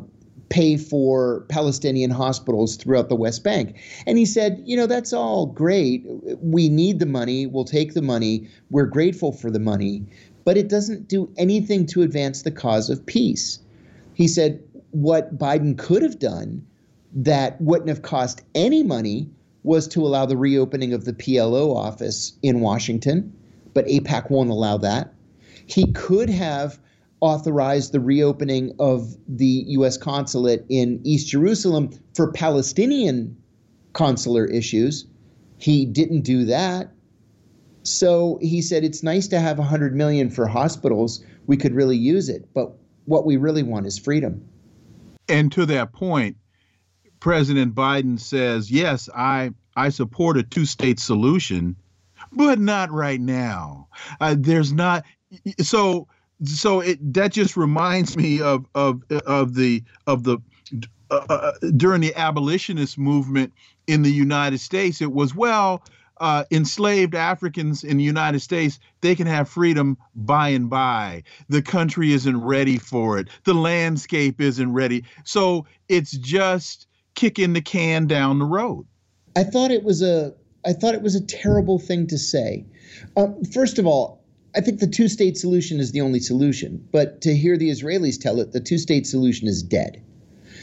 pay for Palestinian hospitals throughout the West Bank. And he said, you know, that's all great. We need the money. We'll take the money. We're grateful for the money. But it doesn't do anything to advance the cause of peace. He said, what Biden could have done that wouldn't have cost any money was to allow the reopening of the PLO office in Washington, but AIPAC won't allow that. He could have authorized the reopening of the U.S. consulate in East Jerusalem for Palestinian consular issues. He didn't do that. So he said it's nice to have 100 million for hospitals. We could really use it, but what we really want is freedom. And to that point, President Biden says, "Yes, I I support a two-state solution, but not right now. Uh, there's not so so it that just reminds me of of of the of the uh, uh, during the abolitionist movement in the United States. It was well. Uh, enslaved Africans in the United States, they can have freedom by and by. The country isn't ready for it. The landscape isn't ready. So it's just kicking the can down the road. I thought it was a I thought it was a terrible thing to say. Um, first of all, I think the two state solution is the only solution. But to hear the Israelis tell it, the two state solution is dead.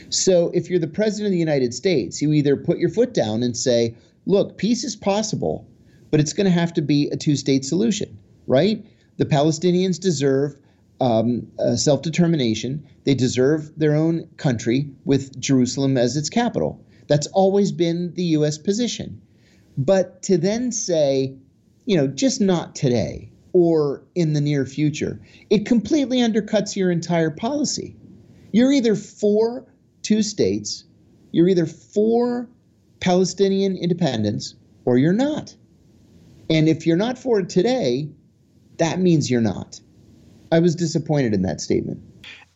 So if you're the president of the United States, you either put your foot down and say, look, peace is possible, but it's going to have to be a two state solution, right? The Palestinians deserve um, uh, self determination. They deserve their own country with Jerusalem as its capital. That's always been the U.S. position. But to then say, you know, just not today or in the near future, it completely undercuts your entire policy. You're either for two states, you're either for Palestinian independence, or you're not. And if you're not for it today, that means you're not. I was disappointed in that statement.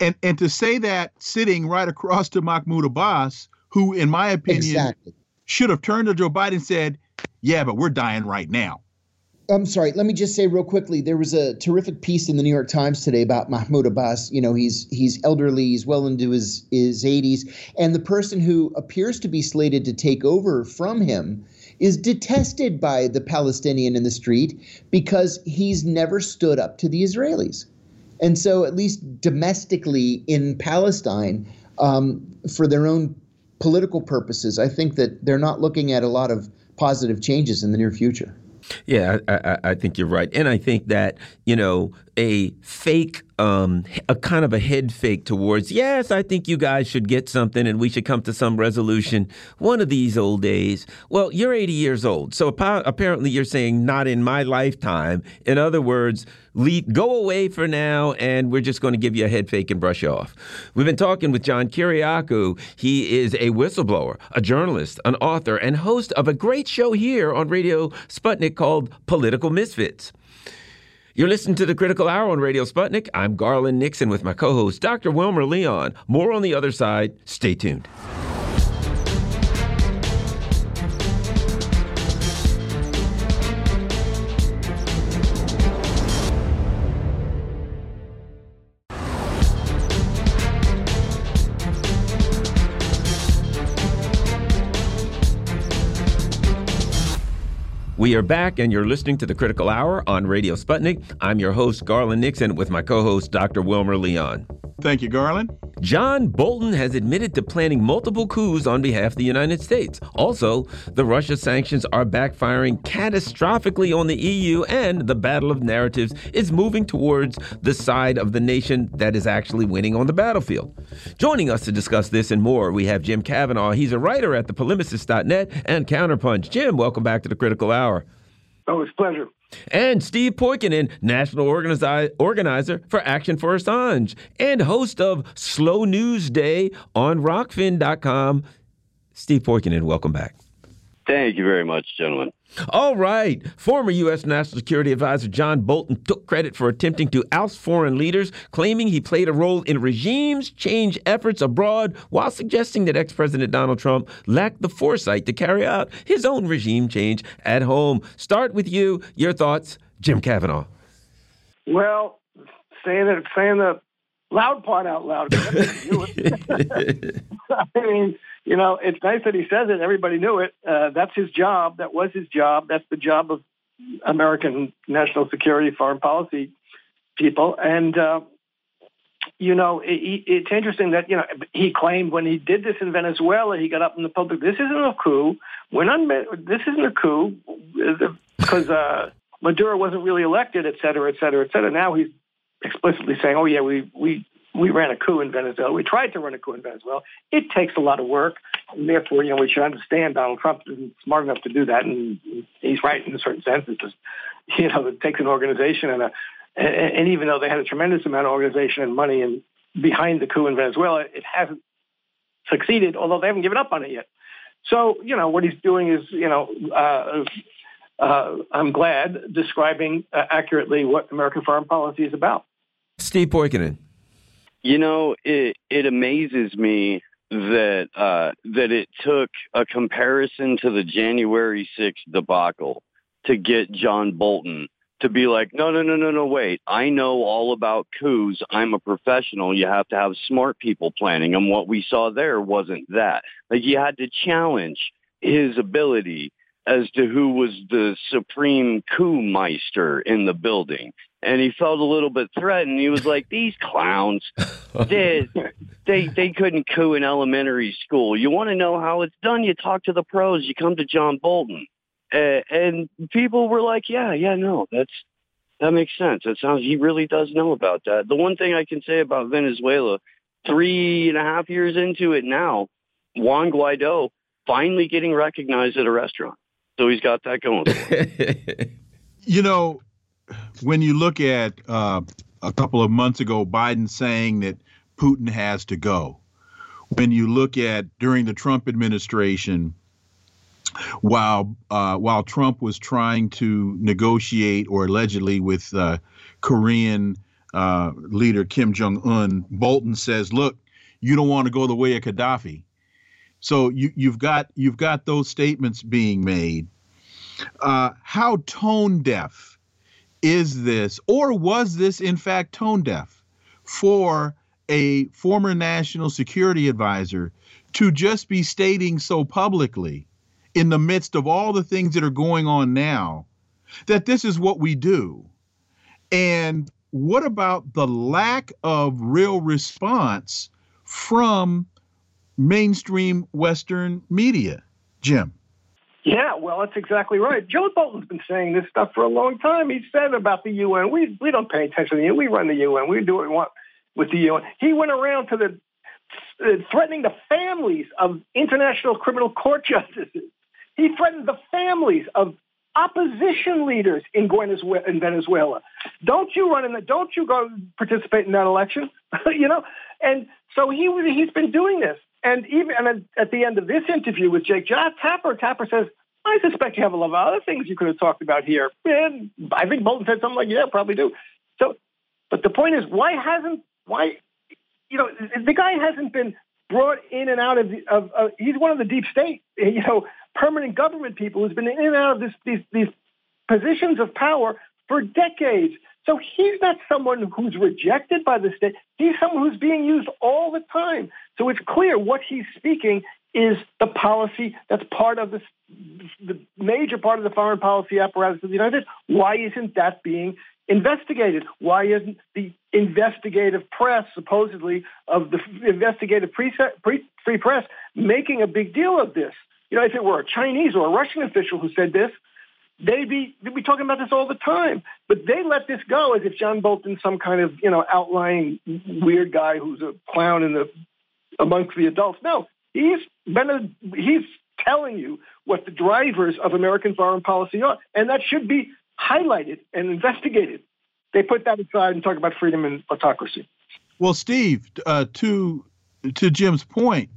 And and to say that sitting right across to Mahmoud Abbas, who, in my opinion, exactly. should have turned to Joe Biden and said, "Yeah, but we're dying right now." I'm sorry. Let me just say real quickly. There was a terrific piece in the New York Times today about Mahmoud Abbas. You know, he's he's elderly. He's well into his his 80s, and the person who appears to be slated to take over from him is detested by the Palestinian in the street because he's never stood up to the Israelis. And so, at least domestically in Palestine, um, for their own political purposes, I think that they're not looking at a lot of positive changes in the near future. Yeah, I, I, I, think you're right, and I think that you know a fake, um, a kind of a head fake towards yes, I think you guys should get something, and we should come to some resolution one of these old days. Well, you're 80 years old, so apparently you're saying not in my lifetime. In other words, leave, go away for now, and we're just going to give you a head fake and brush you off. We've been talking with John Kiriakou. He is a whistleblower, a journalist, an author, and host of a great show here on Radio Sputnik called Political Misfits. You're listening to the Critical Hour on Radio Sputnik. I'm Garland Nixon with my co host, Dr. Wilmer Leon. More on the other side. Stay tuned. We are back, and you're listening to the Critical Hour on Radio Sputnik. I'm your host, Garland Nixon, with my co host, Dr. Wilmer Leon. Thank you, Garland. John Bolton has admitted to planning multiple coups on behalf of the United States. Also, the Russia sanctions are backfiring catastrophically on the EU, and the battle of narratives is moving towards the side of the nation that is actually winning on the battlefield. Joining us to discuss this and more, we have Jim Kavanagh. He's a writer at thepolemicist.net and Counterpunch. Jim, welcome back to the Critical Hour. Oh, it's pleasure. And Steve Poikonen, national organizi- organizer for Action for Assange and host of Slow News Day on Rokfin.com. Steve Poikonen, welcome back. Thank you very much, gentlemen. All right. Former U.S. National Security Advisor John Bolton took credit for attempting to oust foreign leaders, claiming he played a role in regimes change efforts abroad while suggesting that ex President Donald Trump lacked the foresight to carry out his own regime change at home. Start with you. Your thoughts, Jim Kavanagh. Well, saying it, saying the loud part out loud. I mean, you know, it's nice that he says it. Everybody knew it. Uh, that's his job. That was his job. That's the job of American national security, foreign policy people. And, uh, you know, it, it's interesting that, you know, he claimed when he did this in Venezuela, he got up in the public, this isn't a coup. We're not, this isn't a coup because uh, Maduro wasn't really elected, et cetera, et cetera, et cetera. Now he's explicitly saying, oh, yeah, we, we we ran a coup in Venezuela. We tried to run a coup in Venezuela. It takes a lot of work, and therefore, you know, we should understand Donald Trump isn't smart enough to do that, and he's right in a certain sense. It just, you know, it takes an organization and a, and even though they had a tremendous amount of organization and money and behind the coup in Venezuela, it hasn't succeeded, although they haven't given up on it yet. So, you know, what he's doing is, you know, uh, uh, I'm glad describing uh, accurately what American foreign policy is about. Steve Poikonen. You know, it it amazes me that uh, that it took a comparison to the January 6th debacle to get John Bolton to be like, no, no, no, no, no, wait. I know all about coups. I'm a professional. You have to have smart people planning. And what we saw there wasn't that. Like you had to challenge his ability as to who was the supreme coup meister in the building and he felt a little bit threatened. He was like, "These clowns, they they they couldn't coup in elementary school. You want to know how it's done? You talk to the pros. You come to John Bolton." Uh, and people were like, "Yeah, yeah, no, that's that makes sense. That sounds he really does know about that." The one thing I can say about Venezuela, three and a half years into it now, Juan Guaido finally getting recognized at a restaurant, so he's got that going. you know, when you look at uh, a couple of months ago, Biden saying that Putin has to go, when you look at during the Trump administration, while uh, while Trump was trying to negotiate or allegedly with uh, Korean uh, leader Kim Jong Un, Bolton says, "Look, you don't want to go the way of Gaddafi." So you, you've got you've got those statements being made. Uh, how tone deaf is this, or was this in fact tone deaf for a former national security advisor to just be stating so publicly in the midst of all the things that are going on now that this is what we do? And what about the lack of real response from mainstream Western media, Jim? Yeah, well, that's exactly right. Joe Bolton's been saying this stuff for a long time. He said about the UN, we we don't pay attention to the UN. We run the UN. We do what we want with the UN. He went around to the uh, threatening the families of international criminal court justices. He threatened the families of opposition leaders in in Venezuela. Don't you run in the, don't you go participate in that election? you know, and so he he's been doing this. And even and at the end of this interview with Jake Tapper, Tapper says, I suspect you have a lot of other things you could have talked about here. And I think Bolton said something like, yeah, probably do. So, but the point is, why hasn't, why, you know, the guy hasn't been brought in and out of, the, of uh, he's one of the deep state, you know, permanent government people who's been in and out of this, these, these positions of power for decades. So he's not someone who's rejected by the state. He's someone who's being used all the time. So it's clear what he's speaking is the policy that's part of this, the major part of the foreign policy apparatus of the United States. Why isn't that being investigated? Why isn't the investigative press, supposedly of the investigative free press, making a big deal of this? You know, if it were a Chinese or a Russian official who said this, they'd be be talking about this all the time. But they let this go as if John Bolton's some kind of you know outlying weird guy who's a clown in the amongst the adults. No, he's been a, he's telling you what the drivers of American foreign policy are, and that should be highlighted and investigated. They put that aside and talk about freedom and autocracy. Well, Steve, uh, to to Jim's point,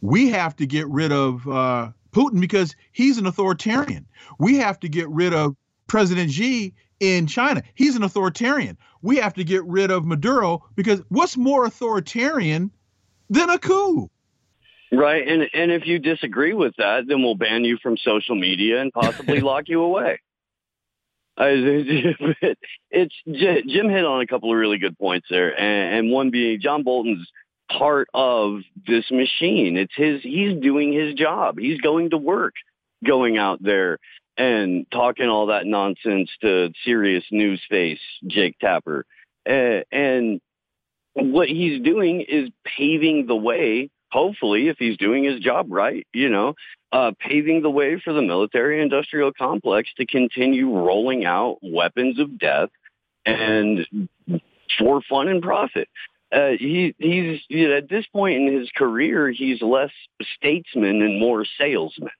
we have to get rid of uh, Putin because he's an authoritarian. We have to get rid of President Xi in China. He's an authoritarian. We have to get rid of Maduro because what's more authoritarian than a coup? Right. And and if you disagree with that, then we'll ban you from social media and possibly lock you away. it's Jim hit on a couple of really good points there, and, and one being John Bolton's part of this machine. It's his, he's doing his job. He's going to work, going out there and talking all that nonsense to serious news face Jake Tapper. Uh, and what he's doing is paving the way, hopefully, if he's doing his job right, you know, uh, paving the way for the military industrial complex to continue rolling out weapons of death and for fun and profit uh, he he's you know, at this point in his career, he's less statesman and more salesman.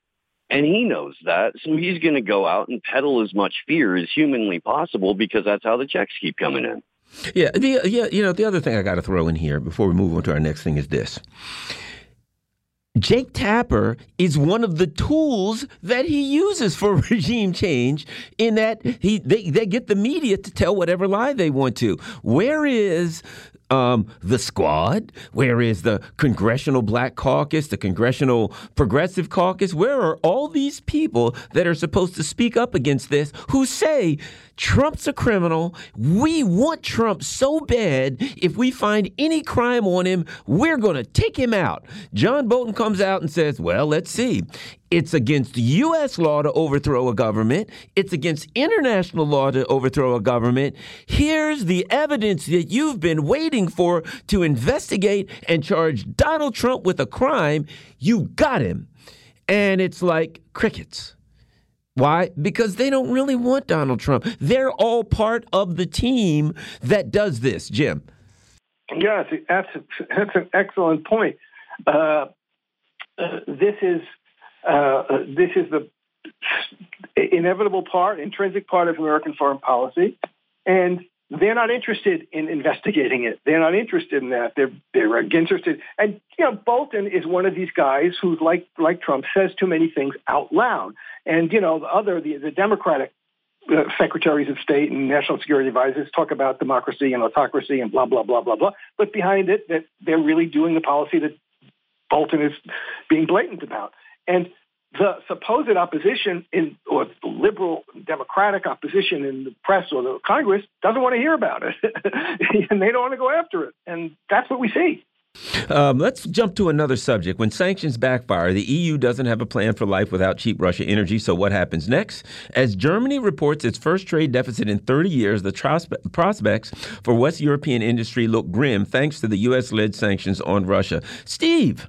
And he knows that. So he's going to go out and peddle as much fear as humanly possible because that's how the checks keep coming in. Yeah, the, yeah, you know, the other thing I got to throw in here before we move on to our next thing is this. Jake Tapper is one of the tools that he uses for regime change in that he they, they get the media to tell whatever lie they want to. Where is um, the squad? Where is the Congressional Black Caucus, the Congressional Progressive Caucus? Where are all these people that are supposed to speak up against this who say Trump's a criminal? We want Trump so bad, if we find any crime on him, we're going to take him out. John Bolton comes out and says, well, let's see. It's against U.S. law to overthrow a government. It's against international law to overthrow a government. Here's the evidence that you've been waiting for to investigate and charge Donald Trump with a crime. You got him. And it's like crickets. Why? Because they don't really want Donald Trump. They're all part of the team that does this, Jim. Yes, that's, that's an excellent point. Uh, uh, this is this is the inevitable part, intrinsic part of American foreign policy, and they're not interested in investigating it. They're not interested in that. They're they're interested. And you know, Bolton is one of these guys who, like like Trump, says too many things out loud. And you know, the other the, the Democratic uh, secretaries of state and national security advisors talk about democracy and autocracy and blah blah blah blah blah. But behind it, that they're really doing the policy that Bolton is being blatant about. And the supposed opposition in or the liberal democratic opposition in the press or the Congress doesn't want to hear about it, and they don't want to go after it, and that's what we see. Um, let's jump to another subject. When sanctions backfire, the EU doesn't have a plan for life without cheap Russia energy. So, what happens next? As Germany reports its first trade deficit in 30 years, the prospects for West European industry look grim thanks to the U.S. led sanctions on Russia. Steve,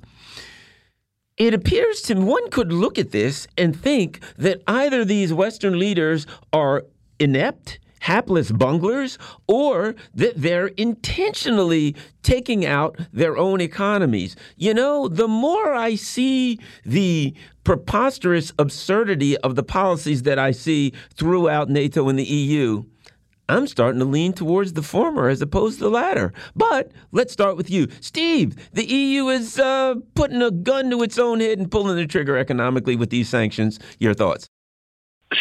it appears to one could look at this and think that either these Western leaders are inept, hapless bunglers, or that they're intentionally taking out their own economies. You know, the more I see the preposterous absurdity of the policies that I see throughout NATO and the EU, I'm starting to lean towards the former as opposed to the latter. But let's start with you. Steve, the EU is uh, putting a gun to its own head and pulling the trigger economically with these sanctions. Your thoughts?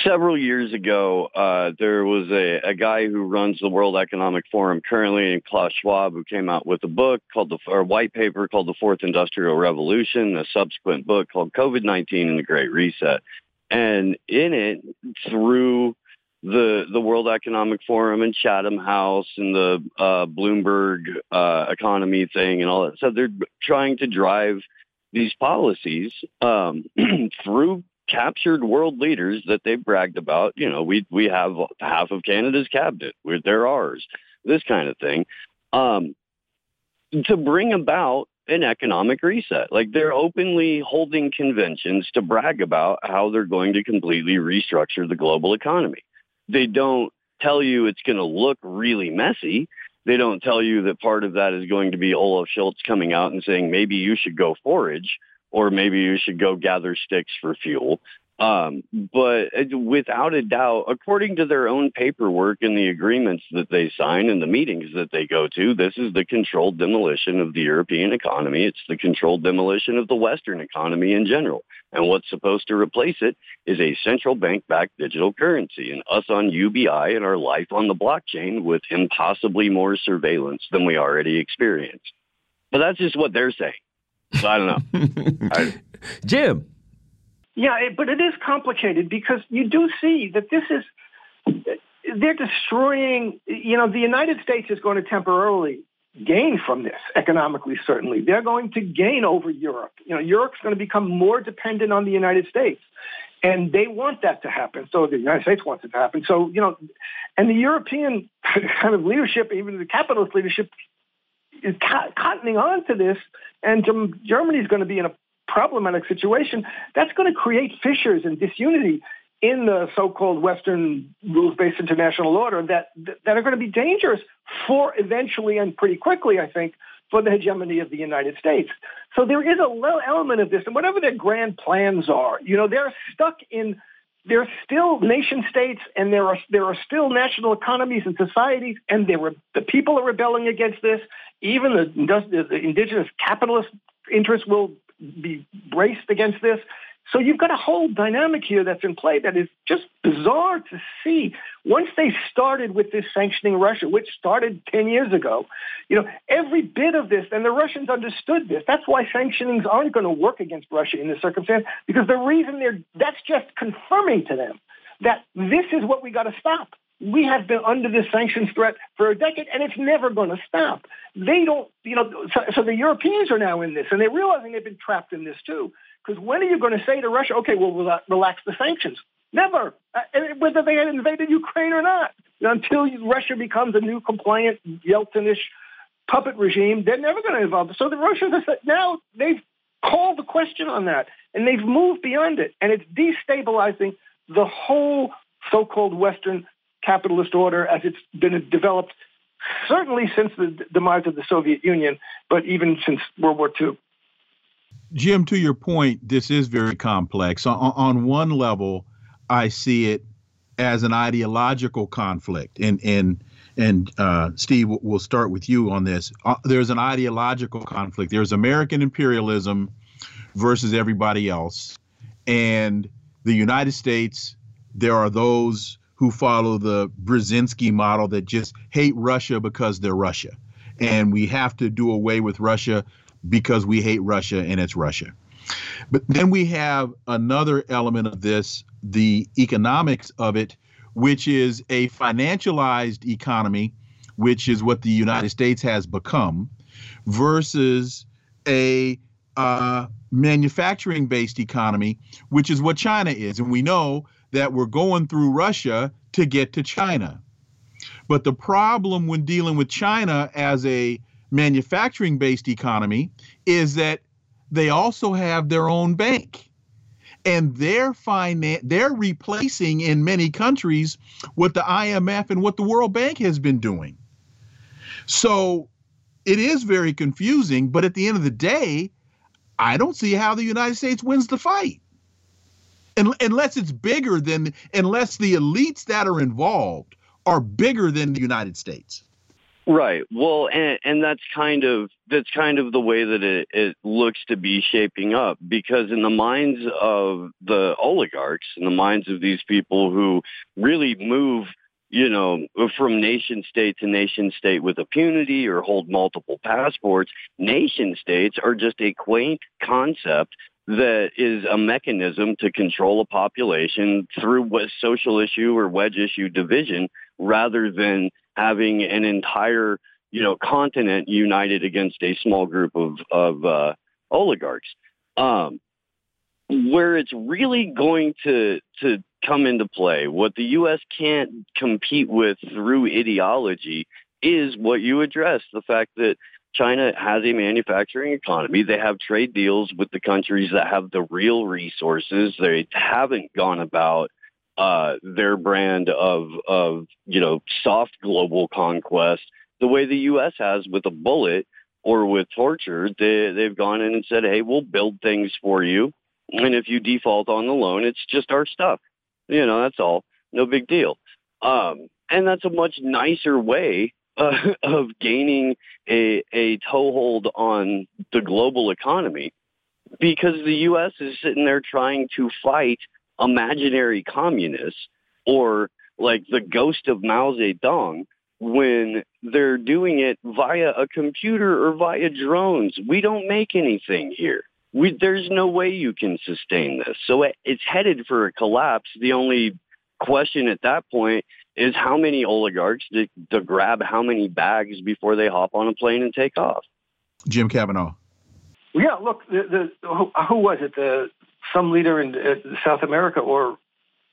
Several years ago, uh, there was a, a guy who runs the World Economic Forum currently, named Klaus Schwab, who came out with a book called the or white paper called the Fourth Industrial Revolution, a subsequent book called COVID-19 and the Great Reset. And in it, through the the World Economic Forum and Chatham House and the uh, Bloomberg uh, economy thing and all that. So they're trying to drive these policies um, through captured world leaders that they bragged about. You know, we we have half of Canada's cabinet. We're, they're ours. This kind of thing. Um, to bring about an economic reset. Like they're openly holding conventions to brag about how they're going to completely restructure the global economy. They don't tell you it's going to look really messy. They don't tell you that part of that is going to be Olaf Scholz coming out and saying maybe you should go forage or maybe you should go gather sticks for fuel. Um, but without a doubt, according to their own paperwork and the agreements that they sign and the meetings that they go to, this is the controlled demolition of the European economy. It's the controlled demolition of the Western economy in general. And what's supposed to replace it is a central bank-backed digital currency and us on UBI and our life on the blockchain with impossibly more surveillance than we already experience. But that's just what they're saying. So I don't know. I, Jim. Yeah, it, but it is complicated because you do see that this is they're destroying. You know, the United States is going to temporarily gain from this economically. Certainly, they're going to gain over Europe. You know, Europe's going to become more dependent on the United States. And they want that to happen. So the United States wants it to happen. So, you know, and the European kind of leadership, even the capitalist leadership, is cottoning on to this. And Germany is going to be in a problematic situation, that's going to create fissures and disunity in the so-called Western rules-based international order that that are going to be dangerous for eventually and pretty quickly, I think, for the hegemony of the United States. So there is a little element of this, and whatever their grand plans are, you know, they're stuck in. There are still nation states, and there are there are still national economies and societies, and they were, the people are rebelling against this. Even the, the indigenous capitalist interests will be braced against this. So you've got a whole dynamic here that's in play that is just bizarre to see. Once they started with this sanctioning Russia, which started 10 years ago, you know, every bit of this, and the Russians understood this. That's why sanctionings aren't going to work against Russia in this circumstance, because the reason they're, that's just confirming to them that this is what we got to stop. We have been under this sanctions threat for a decade, and it's never going to stop. They don't, you know, so, so, the Europeans are now in this, and they're realizing they've been trapped in this too. Because when are you going to say to Russia, okay, well, we'll relax the sanctions? Never, uh, whether they had invaded Ukraine or not, until Russia becomes a new compliant Yeltsinish puppet regime, they're never going to evolve. So the Russians now they've called the question on that, and they've moved beyond it, and it's destabilizing the whole so-called Western capitalist order as it's been developed certainly since the demise of the Soviet Union, but even since World War II. Jim, to your point, this is very complex. On, on one level, I see it as an ideological conflict, and and and uh, Steve, we'll start with you on this. Uh, there's an ideological conflict. There's American imperialism versus everybody else, and the United States. There are those who follow the Brzezinski model that just hate Russia because they're Russia. And we have to do away with Russia because we hate Russia and it's Russia. But then we have another element of this, the economics of it, which is a financialized economy, which is what the United States has become, versus a uh, manufacturing based economy, which is what China is. And we know that we're going through Russia to get to China. But the problem when dealing with China as a manufacturing based economy is that they also have their own bank. And they're finan- they're replacing in many countries what the IMF and what the World Bank has been doing. So it is very confusing, but at the end of the day, I don't see how the United States wins the fight. Unless it's bigger than, unless the elites that are involved are bigger than the United States. Right. Well, and, and that's kind of that's kind of the way that it, it looks to be shaping up because in the minds of the oligarchs, in the minds of these people who really move, you know, from nation state to nation state with impunity or hold multiple passports, nation states are just a quaint concept that is a mechanism to control a population through what social issue or wedge issue division rather than having an entire, you know, continent united against a small group of, of uh, oligarchs. Um, where it's really going to, to come into play, what the U.S. can't compete with through ideology is what you address the fact that China has a manufacturing economy. They have trade deals with the countries that have the real resources. They haven't gone about uh, their brand of of you know soft global conquest the way the U.S. has with a bullet or with torture. They they've gone in and said, hey, we'll build things for you, and if you default on the loan, it's just our stuff. You know, that's all. No big deal. Um, and that's a much nicer way uh, of gaining a a toehold on the global economy because the U.S. is sitting there trying to fight imaginary communists or like the ghost of Mao Zedong when they're doing it via a computer or via drones. We don't make anything here. We, there's no way you can sustain this. So it, it's headed for a collapse. The only question at that point is how many oligarchs to, to grab how many bags before they hop on a plane and take off. Jim Kavanagh. Yeah, look, the, the who, who was it? The some leader in uh, South America or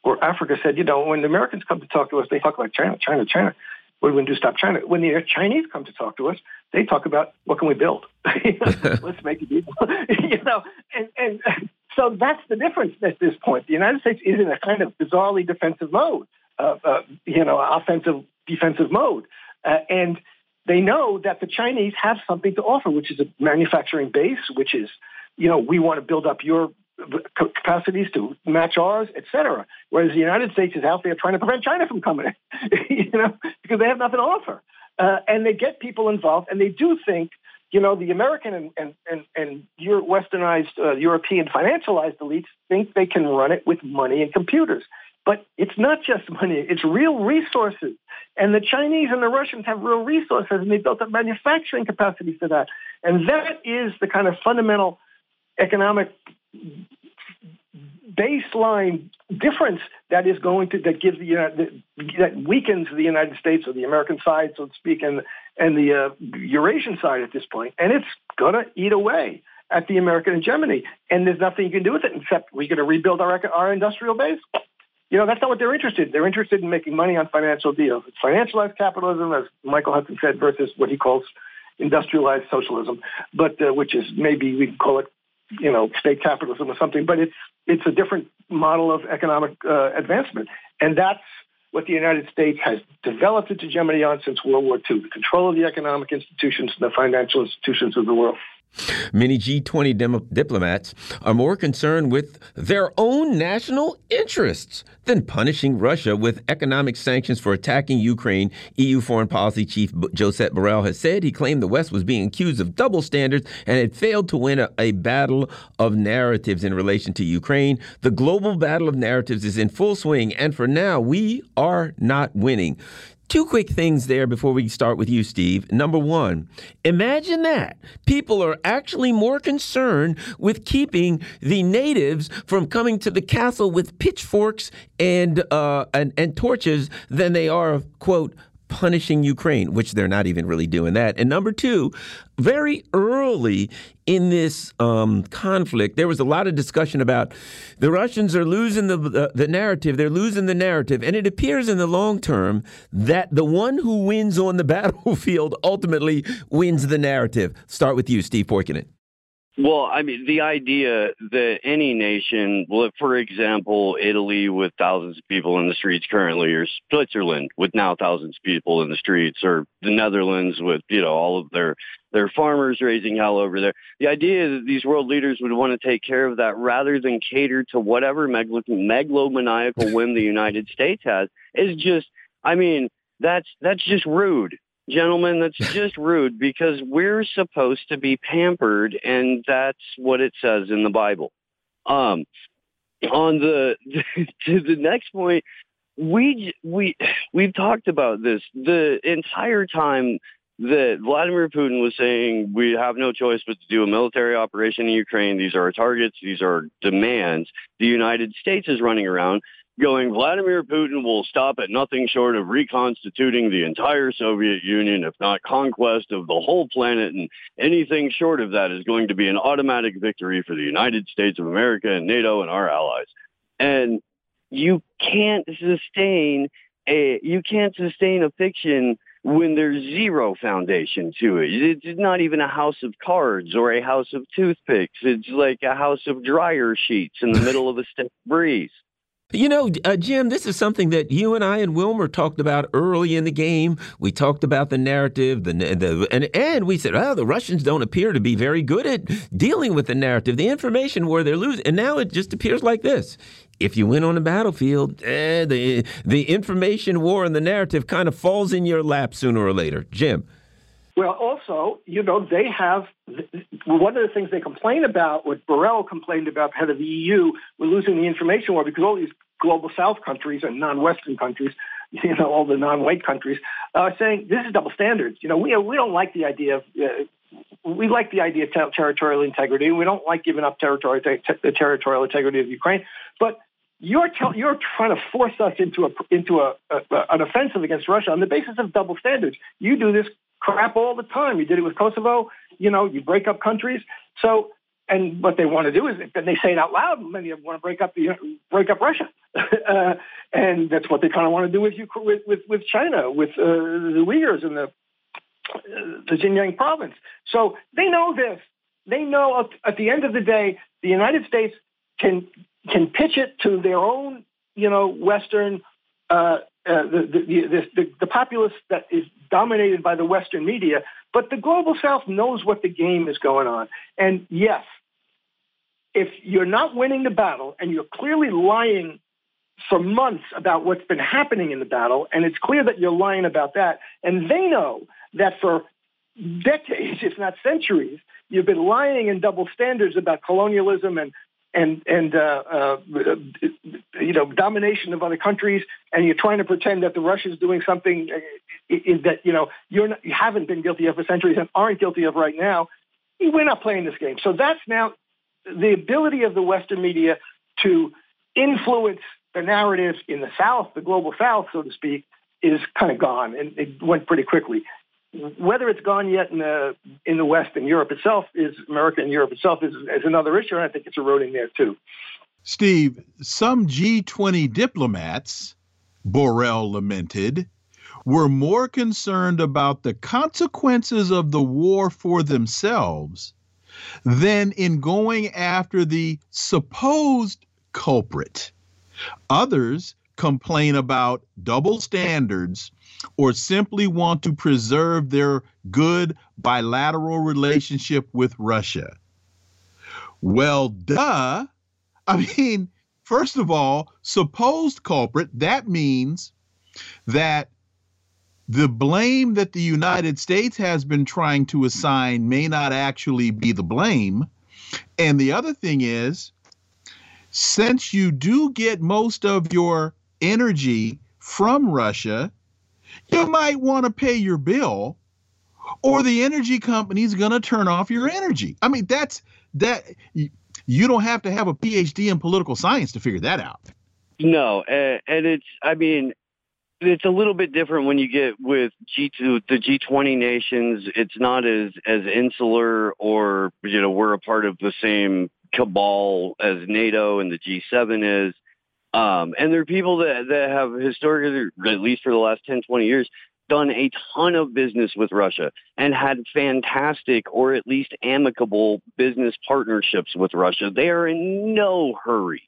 or Africa said, you know, when the Americans come to talk to us, they talk about China, China, China. What are we going to do? Stop China. When the Chinese come to talk to us, they talk about what can we build? Let's make a deal. you know, and and so that's the difference at this point. The United States is in a kind of bizarrely defensive mode, uh, you know, offensive defensive mode, uh, and they know that the Chinese have something to offer, which is a manufacturing base, which is, you know, we want to build up your capacities to match ours, et cetera. Whereas the United States is out there trying to prevent China from coming in, you know, because they have nothing to offer. Uh, and they get people involved, and they do think, you know, the American and and and, and westernized uh, European financialized elites think they can run it with money and computers. But it's not just money; it's real resources. And the Chinese and the Russians have real resources, and they built up manufacturing capacity for that. And that is the kind of fundamental economic baseline difference that is going to that gives the that weakens the United States or the American side, so to speak, and and the uh, Eurasian side at this point. point, and it's going to eat away at the American hegemony. And there's nothing you can do with it except we're going to rebuild our our industrial base. You know, that's not what they're interested. In. They're interested in making money on financial deals. It's financialized capitalism, as Michael Hudson said, versus what he calls industrialized socialism, but uh, which is maybe we call it you know, state capitalism or something, but it's it's a different model of economic uh, advancement, and that's what the United States has developed its hegemony on since World War II: the control of the economic institutions and the financial institutions of the world. Many G20 dem- diplomats are more concerned with their own national interests than punishing Russia with economic sanctions for attacking Ukraine. EU Foreign Policy Chief Josep Borrell has said he claimed the West was being accused of double standards and had failed to win a, a battle of narratives in relation to Ukraine. The global battle of narratives is in full swing, and for now, we are not winning. Two quick things there before we start with you, Steve. Number one, imagine that. People are actually more concerned with keeping the natives from coming to the castle with pitchforks and, uh, and, and torches than they are, quote, punishing Ukraine, which they're not even really doing that. And number two, very early in this um, conflict, there was a lot of discussion about the Russians are losing the, the, narrative. They're losing the narrative, and it appears in the long term that the one who wins on the battlefield ultimately wins the narrative. Start with you, Steve Poikonen. Well, I mean, the idea that any nation, well, for example, Italy with thousands of people in the streets currently, or Switzerland with now thousands of people in the streets, or the Netherlands with, you know, all of their, their farmers raising hell over there. The idea that these world leaders would want to take care of that rather than cater to whatever megalomaniacal whim the United States has is just, I mean, that's, that's just rude gentlemen, that's just rude because we're supposed to be pampered, and that's what it says in the Bible. Um, on the to the next point, we we we've talked about this the entire time that Vladimir Putin was saying we have no choice but to do a military operation in Ukraine. These are our targets. These are our demands. The United States is running around going, Vladimir Putin will stop at nothing short of reconstituting the entire Soviet Union, if not conquest of the whole planet. And anything short of that is going to be an automatic victory for the United States of America and NATO and our allies. And you can't sustain a, you can't sustain a fiction when there's zero foundation to it. It's not even a house of cards or a house of toothpicks. It's like a house of dryer sheets in the middle of a stiff breeze. You know, uh, Jim, this is something that you and I and Wilmer talked about early in the game. We talked about the narrative, the, the and and we said, "Oh, the Russians don't appear to be very good at dealing with the narrative, the information where they're losing." And now it just appears like this: if you win on the battlefield, eh, the the information war and the narrative kind of falls in your lap sooner or later. Jim. Well, also, you know, they have one of the things they complain about, what Borrell complained about, head of the EU, we're losing the information war because all these global South countries and non-Western countries, you know, all the non-white countries, are saying this is double standards. You know, we we don't like the idea of. Uh, we like the idea of ter- territorial integrity. We don't like giving up territory, te- the territorial integrity of Ukraine. But you're you're trying to force us into a into a, a, an offensive against Russia on the basis of double standards. You do this crap all the time. You did it with Kosovo. You know, you break up countries. So, and what they want to do is, and they say it out loud. Many of them want to break up the break up Russia, uh, and that's what they kind of want to do with you with with, with China, with uh, the Uyghurs and the uh, the Xinjiang province. So they know this. They know at the end of the day, the United States can can pitch it to their own, you know, Western uh, uh, the, the, the, the, populace that is dominated by the Western media, but the global South knows what the game is going on. And yes, if you're not winning the battle and you're clearly lying for months about what's been happening in the battle, and it's clear that you're lying about that, and they know that for decades, if not centuries, you've been lying in double standards about colonialism and and and uh, uh, you know domination of other countries, and you're trying to pretend that the Russians doing something uh, that you know you're not, you haven't been guilty of for centuries and aren't guilty of right now. We're not playing this game. So that's now the ability of the Western media to influence the narrative in the South, the global South, so to speak, is kind of gone, and it went pretty quickly whether it's gone yet in the in the West and Europe itself is America and Europe itself is, is another issue, and I think it's eroding there too. Steve, some G20 diplomats, Borrell lamented, were more concerned about the consequences of the war for themselves than in going after the supposed culprit. Others complain about double standards or simply want to preserve their good bilateral relationship with Russia. Well, duh. I mean, first of all, supposed culprit, that means that the blame that the United States has been trying to assign may not actually be the blame. And the other thing is, since you do get most of your energy from Russia, you might want to pay your bill or the energy company's going to turn off your energy. I mean, that's that you don't have to have a PhD in political science to figure that out. No, and, and it's I mean, it's a little bit different when you get with G2 the G20 nations. It's not as as insular or you know, we're a part of the same cabal as NATO and the G7 is. Um, and there are people that, that have historically, at least for the last 10, 20 years, done a ton of business with Russia and had fantastic or at least amicable business partnerships with Russia. They are in no hurry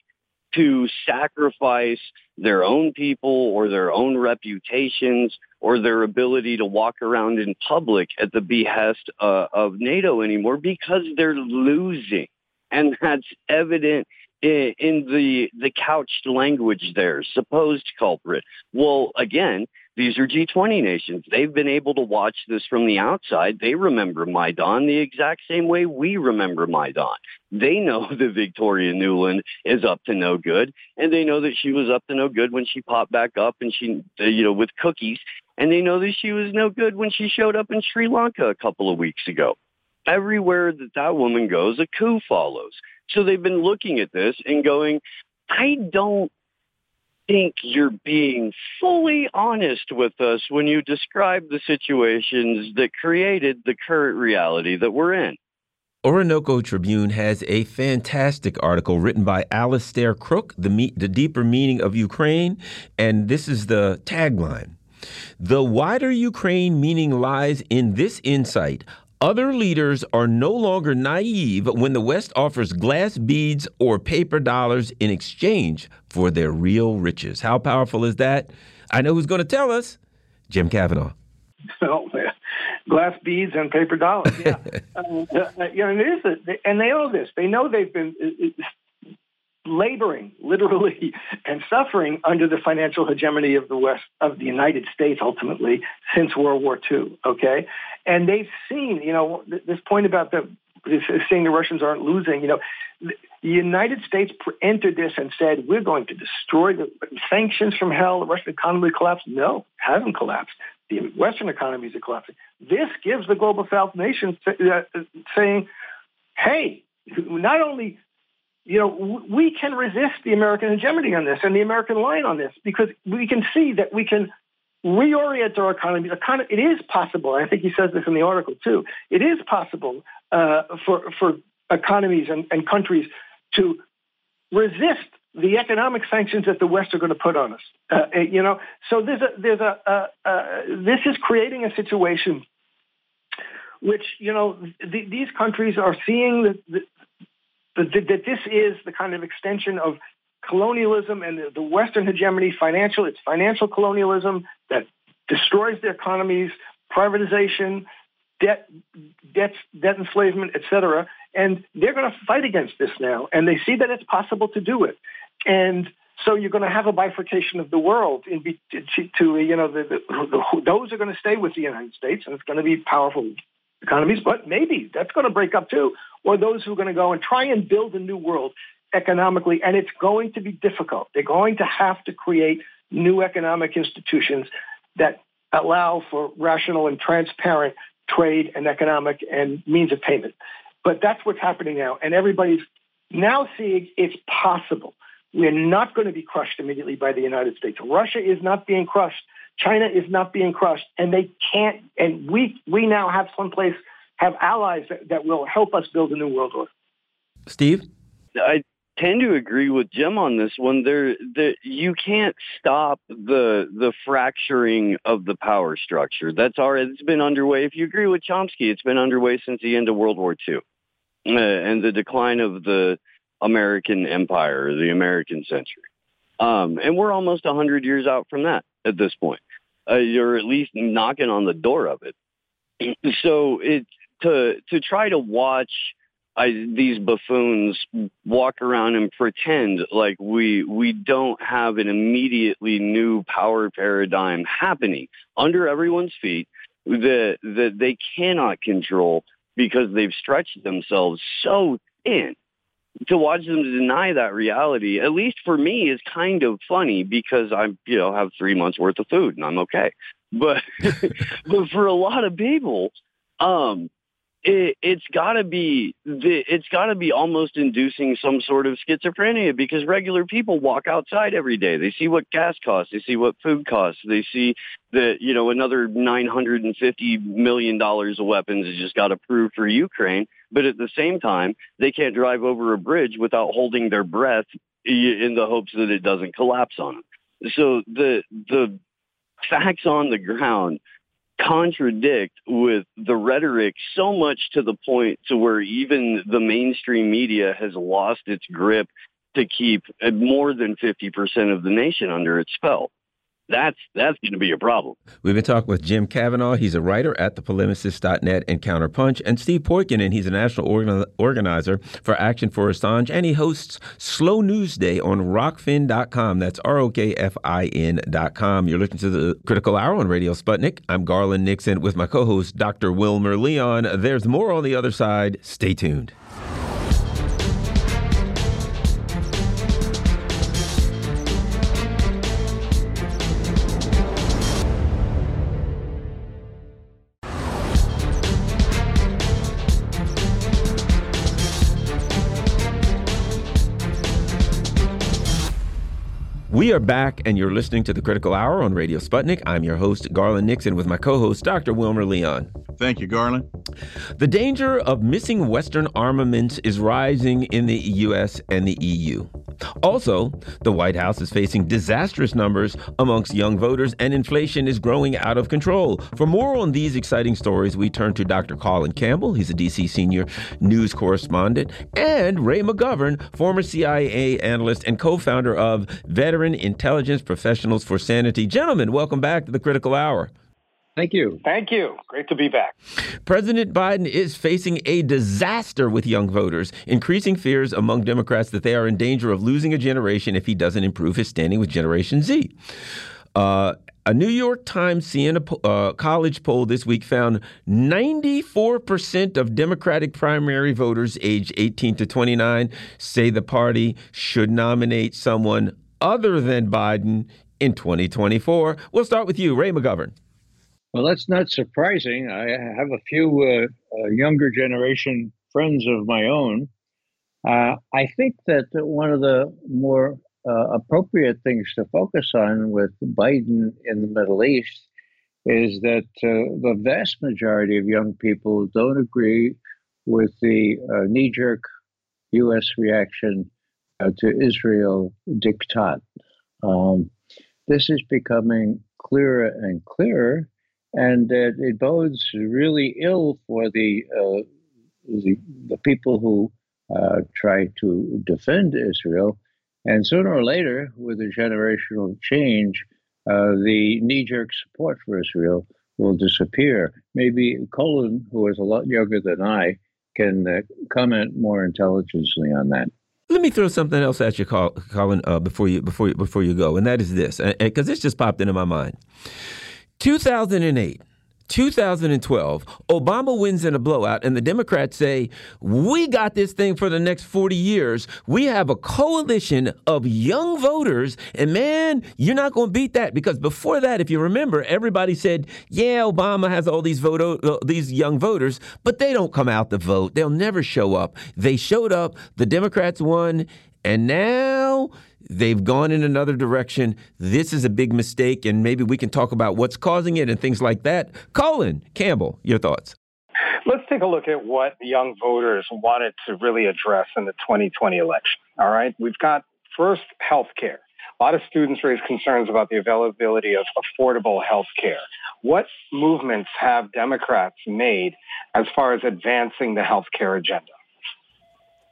to sacrifice their own people or their own reputations or their ability to walk around in public at the behest uh, of NATO anymore because they're losing. And that's evident in, the, the couched language there, supposed culprit. Well, again, these are G20 nations. They've been able to watch this from the outside. They remember Maidan the exact same way we remember Maidan. They know that Victoria Nuland is up to no good, and they know that she was up to no good when she popped back up and she, uh, you know, with cookies, and they know that she was no good when she showed up in Sri Lanka a couple of weeks ago. Everywhere that that woman goes, a coup follows. So they've been looking at this and going, I don't think you're being fully honest with us when you describe the situations that created the current reality that we're in. Orinoco Tribune has a fantastic article written by Alastair Crooke, the, me the Deeper Meaning of Ukraine, and this is the tagline. The wider Ukraine meaning lies in this insight other leaders are no longer naive when the West offers glass beads or paper dollars in exchange for their real riches. How powerful is that? I know who's going to tell us. Jim Kavanagh. So, glass beads and paper dollars. Yeah, uh, uh, you know, it is, a, and they know this. They know they've been laboring literally and suffering under the financial hegemony of the West of the United States ultimately since World War II. Okay, and they've seen you know this point about the saying the Russians aren't losing. You know, the United States entered this and said we're going to destroy the sanctions from hell. The Russian economy collapsed. No, hasn't collapsed. The Western economies are collapsing. This gives the global South nations uh, saying, "Hey, not only you know, we can resist the American hegemony on this and the American line on this because we can see that we can reorient our economy. It is possible. I think he says this in the article too. It is possible uh, for for economies and, and countries to resist the economic sanctions that the West are going to put on us. Uh, you know, so there's a there's a uh, uh, this is creating a situation which you know th- these countries are seeing the, that, this is the kind of extension of colonialism and the, Western hegemony, financial, it's financial colonialism that destroys the economies, privatization, debt, debt, debt enslavement, etc. And they're going to fight against this now, and they see that it's possible to do it. And so you're going to have a bifurcation of the world in to, to you know the, the, the, those are going to stay with the United States, and it's going to be powerful economies, but maybe that's going to break up too. Or those who are going to go and try and build a new world economically, and it's going to be difficult. They're going to have to create new economic institutions that allow for rational and transparent trade and economic and means of payment. But that's what's happening now, and everybody's now seeing it's possible. We're not going to be crushed immediately by the United States. Russia is not being crushed China is not being crushed, and they can't. And we we now have someplace have allies that, that will help us build a new world order. Steve, I tend to agree with Jim on this one. There, the, you can't stop the the fracturing of the power structure. That's already it's been underway. If you agree with Chomsky, it's been underway since the end of World War II, uh, and the decline of the American empire, the American century. Um, and we're almost 100 years out from that at this point. Uh, you're at least knocking on the door of it. So it to to try to watch I, these buffoons walk around and pretend like we we don't have an immediately new power paradigm happening under everyone's feet that that they cannot control because they've stretched themselves so thin to watch them deny that reality, at least for me, is kind of funny because I'm, you know, have three months worth of food and I'm okay. But, but for a lot of people, um, it, it's got to be the, it's got to be almost inducing some sort of schizophrenia because regular people walk outside every day. They see what gas costs, they see what food costs, they see that you know another nine hundred and fifty million dollars of weapons has just got approved for Ukraine, but at the same time they can't drive over a bridge without holding their breath in the hopes that it doesn't collapse on them. So the the facts on the ground contradict with the rhetoric so much to the point to where even the mainstream media has lost its grip to keep more than 50% of the nation under its spell that's that's going to be a problem. We've been talking with Jim Kavanagh. He's a writer at thepolemicist.net and Counterpunch, and Steve Poikonen. He's a national organ organizer for Action for Assange, and he hosts Slow News Day on Rokfin.com. That's R-O-K-F-I-N.com. You're listening to the Critical Hour on Radio Sputnik. I'm Garland Nixon with my co-host Dr. Wilmer Leon. There's more on the other side. Stay tuned. We are back, and you're listening to the Critical Hour on Radio Sputnik. I'm your host, Garland Nixon, with my co host, Dr. Wilmer Leon. Thank you, Garland. The danger of missing Western armaments is rising in the U.S. and the EU. Also, the White House is facing disastrous numbers amongst young voters, and inflation is growing out of control. For more on these exciting stories, we turn to Dr. Colin Campbell. He's a D.C. senior news correspondent, and Ray McGovern, former CIA analyst and co founder of Veteran Intelligence Professionals for Sanity. Gentlemen, welcome back to the Critical Hour. Thank you. Thank you. Great to be back. President Biden is facing a disaster with young voters, increasing fears among Democrats that they are in danger of losing a generation if he doesn't improve his standing with Generation Z. Uh, a New York Times Siena uh, College poll this week found 94% of Democratic primary voters aged 18 to 29 say the party should nominate someone other than Biden in 2024. We'll start with you, Ray McGovern. Well, that's not surprising. I have a few uh, uh, younger generation friends of my own. Uh, I think that one of the more uh, appropriate things to focus on with Biden in the Middle East is that uh, the vast majority of young people don't agree with the uh, knee jerk U.S. reaction to Israel diktat. Um, this is becoming clearer and clearer and uh, it bodes really ill for the uh, the, the, people who uh, try to defend Israel. And sooner or later, with a generational change, uh, the knee-jerk support for Israel will disappear. Maybe Colin, who is a lot younger than I, can uh, comment more intelligently on that. Let me throw something else at you, Colin, uh, before you before you, before you go, and that is this, because this just popped into my mind. 2008. 2012, Obama wins in a blowout, and the Democrats say, We got this thing for the next 40 years. We have a coalition of young voters, and man, you're not going to beat that. Because before that, if you remember, everybody said, Yeah, Obama has all these, vote- uh, these young voters, but they don't come out to vote. They'll never show up. They showed up, the Democrats won, and now They've gone in another direction. This is a big mistake, and maybe we can talk about what's causing it and things like that. Colin Campbell, your thoughts. Let's take a look at what young voters wanted to really address in the 2020 election. All right. We've got first health care. A lot of students raise concerns about the availability of affordable health care. What movements have Democrats made as far as advancing the health care agenda?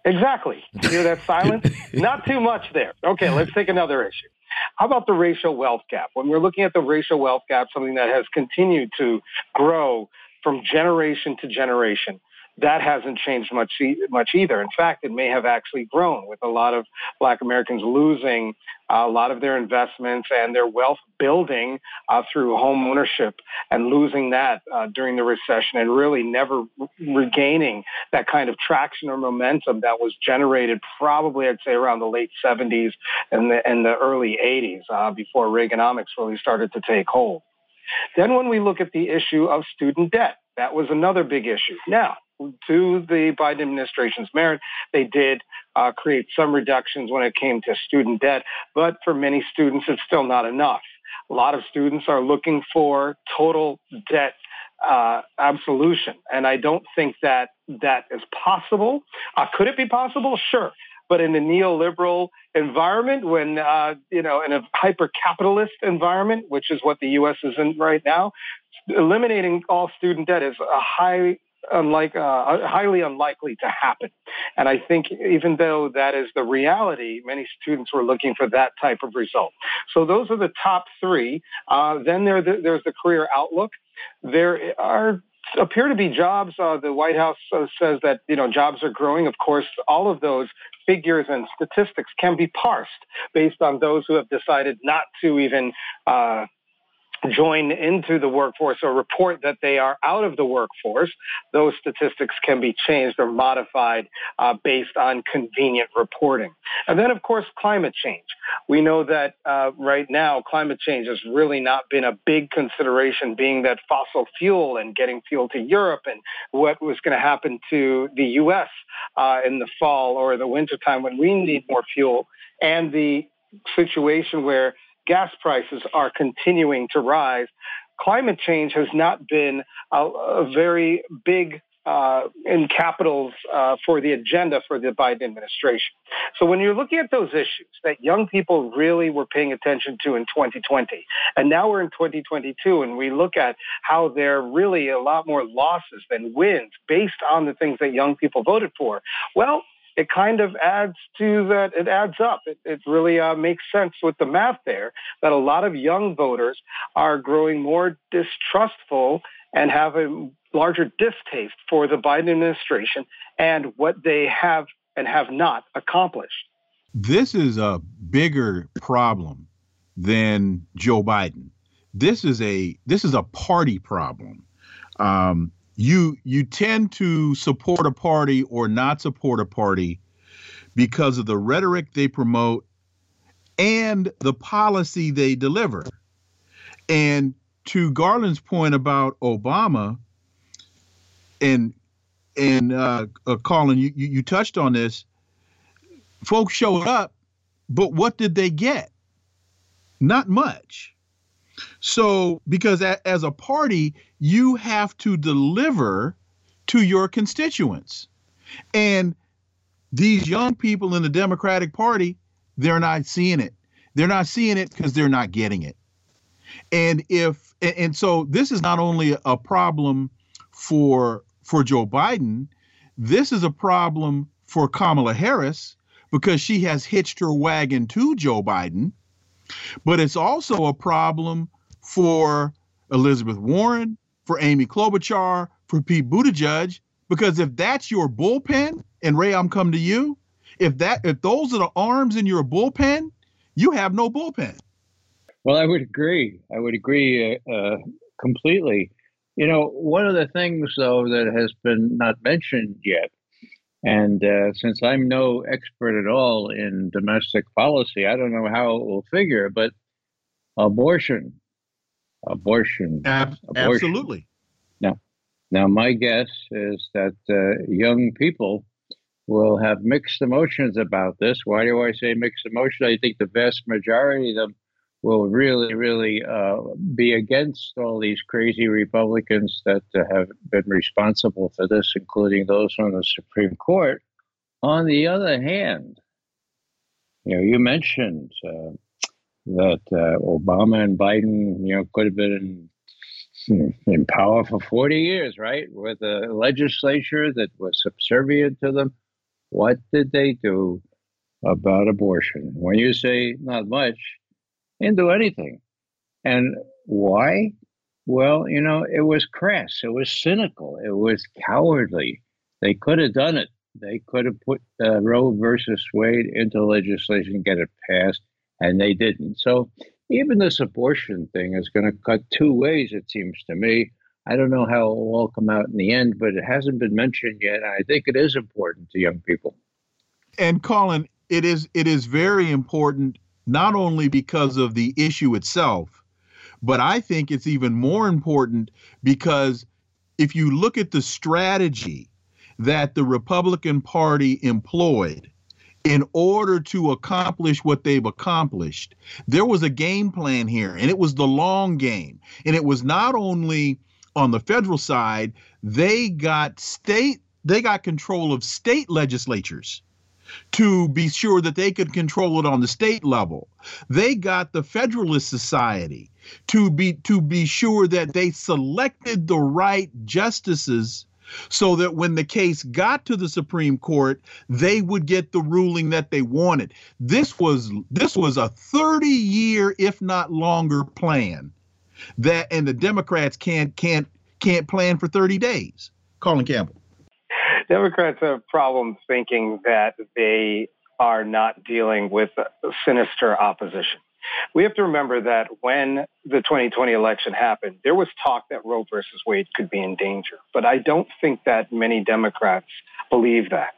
Exactly. You hear that silence? Not too much there. Okay, let's take another issue. How about the racial wealth gap? When we're looking at the racial wealth gap, something that has continued to grow from generation to generation, that hasn't changed much much either. In fact, it may have actually grown with a lot of Black Americans losing a lot of their investments and their wealth building uh, through home ownership and losing that uh, during the recession and really never regaining that kind of traction or momentum that was generated probably I'd say around the late 70s and the, and the early 80s uh, before Reaganomics really started to take hold. Then when we look at the issue of student debt, that was another big issue. Now, to the Biden administration's merit, they did uh, create some reductions when it came to student debt, but for many students, it's still not enough. A lot of students are looking for total debt uh, absolution, and I don't think that that is possible. Uh, could it be possible? Sure. But in a neoliberal environment, when uh, you know, in a hyper-capitalist environment, which is what the U.S. is in right now, eliminating all student debt is a high unlike uh, highly unlikely to happen. And I think even though that is the reality, many students were looking for that type of result. So those are the top three. Uh, then there, there's the career outlook. There are appear to be jobs. Uh, the White House uh, says that you know jobs are growing. Of course, all of those figures and statistics can be parsed based on those who have decided not to even uh, join into the workforce or report that they are out of the workforce, those statistics can be changed or modified uh, based on convenient reporting. And then, of course, climate change. We know that uh, right now, climate change has really not been a big consideration, being that fossil fuel and getting fuel to Europe and what was going to happen to the U.S. Uh, in the fall or the wintertime when we need more fuel, and the situation where gas prices are continuing to rise. Climate change has not been a, a very big uh, in capitals uh, for the agenda for the Biden administration. So when you're looking at those issues that young people really were paying attention to in 2020, and now we're in 2022, and we look at how there are really a lot more losses than wins based on the things that young people voted for. Well, it kind of adds to that. It adds up. It, it really uh, makes sense with the math there that a lot of young voters are growing more distrustful and have a larger distaste for the Biden administration and what they have and have not accomplished. This is a bigger problem than Joe Biden. This is a this is a party problem. Um, you you tend to support a party or not support a party because of the rhetoric they promote and the policy they deliver. And to Garland's point about Obama, and and uh, uh, Colin, you, you touched on this. Folks showed up, but what did they get? Not much. So, because as a party, you have to deliver to your constituents. And these young people in the Democratic Party, they're not seeing it. They're not seeing it because they're not getting it. And if and so this is not only a problem for for Joe Biden, this is a problem for Kamala Harris because she has hitched her wagon to Joe Biden but it's also a problem for Elizabeth Warren, for Amy Klobuchar, for Pete Buttigieg, because if that's your bullpen, and Ray, I'm coming to you, if that if those are the arms in your bullpen, you have no bullpen. Well, I would agree. I would agree uh, uh, completely. You know, one of the things though that has been not mentioned yet and uh, since I'm no expert at all in domestic policy, I don't know how it will figure, but abortion, abortion, Ab- abortion. absolutely. Now, now my guess is that uh, young people will have mixed emotions about this. Why do I say mixed emotions? I think the vast majority of them will really, really uh, be against all these crazy Republicans that uh, have been responsible for this, including those on the Supreme Court. On the other hand, you know, you mentioned uh, that uh, Obama and Biden, you know, could have been in, in power for 40 years, right? With a legislature that was subservient to them. What did they do about abortion? When you say not much, didn't do anything. And why? Well, you know, it was crass. It was cynical. It was cowardly. They could have done it. They could have put uh, Roe versus Wade into legislation, get it passed, and they didn't. So even this abortion thing is going to cut two ways, it seems to me. I don't know how it will all come out in the end, but it hasn't been mentioned yet. I think it is important to young people. And Colin, it is it is very important not only because of the issue itself, but I think it's even more important because if you look at the strategy that the Republican Party employed in order to accomplish what they've accomplished, there was a game plan here, and it was the long game. And it was not only on the federal side, they got state, they got control of state legislatures to be sure that they could control it on the state level. They got the Federalist Society to be to be sure that they selected the right justices so that when the case got to the Supreme Court, they would get the ruling that they wanted. This was this was a 30 year, if not longer, plan that and the Democrats can't can't can't plan for 30 days. Colin Campbell. Democrats have problems thinking that they are not dealing with sinister opposition. We have to remember that when the 2020 election happened, there was talk that Roe versus Wade could be in danger. But I don't think that many Democrats believe that,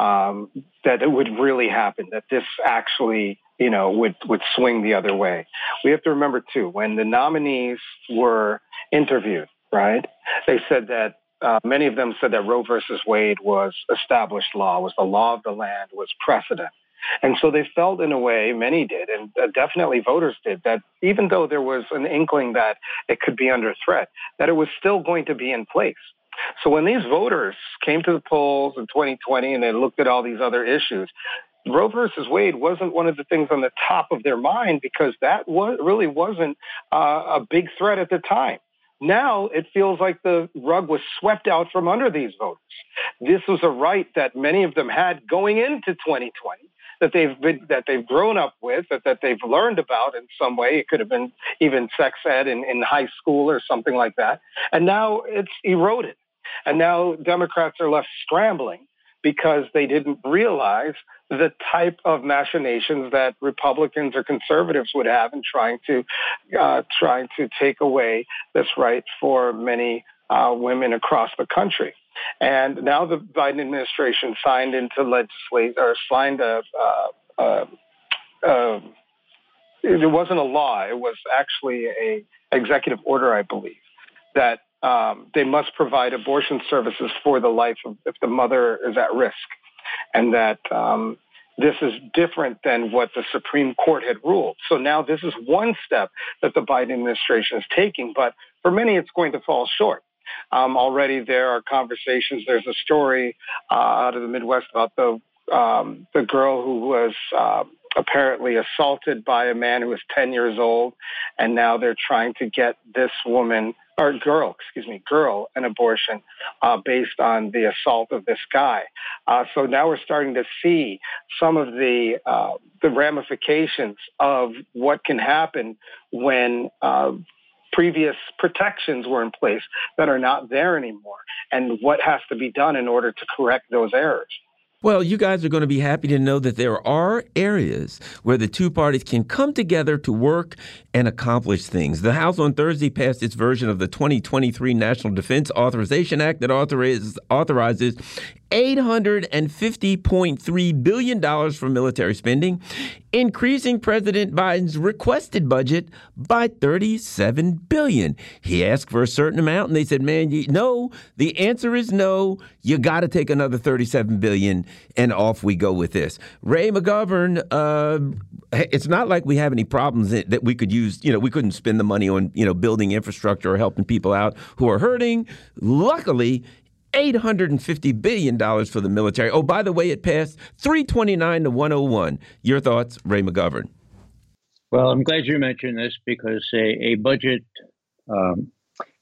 um, that it would really happen, that this actually you know, would, would swing the other way. We have to remember, too, when the nominees were interviewed, right, they said that uh, many of them said that Roe versus Wade was established law, was the law of the land, was precedent. And so they felt, in a way, many did, and uh, definitely voters did, that even though there was an inkling that it could be under threat, that it was still going to be in place. So when these voters came to the polls in 2020 and they looked at all these other issues, Roe versus Wade wasn't one of the things on the top of their mind because that was, really wasn't uh, a big threat at the time. Now it feels like the rug was swept out from under these voters. This was a right that many of them had going into 2020 that they've been, that they've grown up with, that, that they've learned about in some way. It could have been even sex ed in, in high school or something like that. And now it's eroded. And now Democrats are left scrambling because they didn't realize the type of machinations that Republicans or conservatives would have in trying to uh, trying to take away this right for many uh, women across the country. And now the Biden administration signed into legislate or signed a. Uh, it wasn't a law; it was actually a executive order, I believe, that um, they must provide abortion services for the life of if the mother is at risk, and that um, this is different than what the Supreme Court had ruled. So now this is one step that the Biden administration is taking, but for many, it's going to fall short. Um, already there are conversations. There's a story uh, out of the Midwest about the um, the girl who was uh, apparently assaulted by a man who was 10 years old, and now they're trying to get this woman or girl, excuse me, girl, an abortion uh, based on the assault of this guy. Uh, so now we're starting to see some of the uh, the ramifications of what can happen when uh, previous protections were in place that are not there anymore, and what has to be done in order to correct those errors. Well, you guys are going to be happy to know that there are areas where the two parties can come together to work and accomplish things. The House on Thursday passed its version of the 2023 National Defense Authorization Act that authorizes, authorizes $850.3 billion for military spending, increasing President Biden's requested budget by 37 billion. He asked for a certain amount, and they said, man, you, no, the answer is no. You got to take another 37 billion, and off we go with this. Ray McGovern, uh, it's not like we have any problems that we could use, you know, we couldn't spend the money on, you know, building infrastructure or helping people out who are hurting. Luckily, $850 billion for the military. Oh, by the way, it passed 329 to 101. Your thoughts, Ray McGovern? Well, I'm glad you mentioned this because a, a budget, um,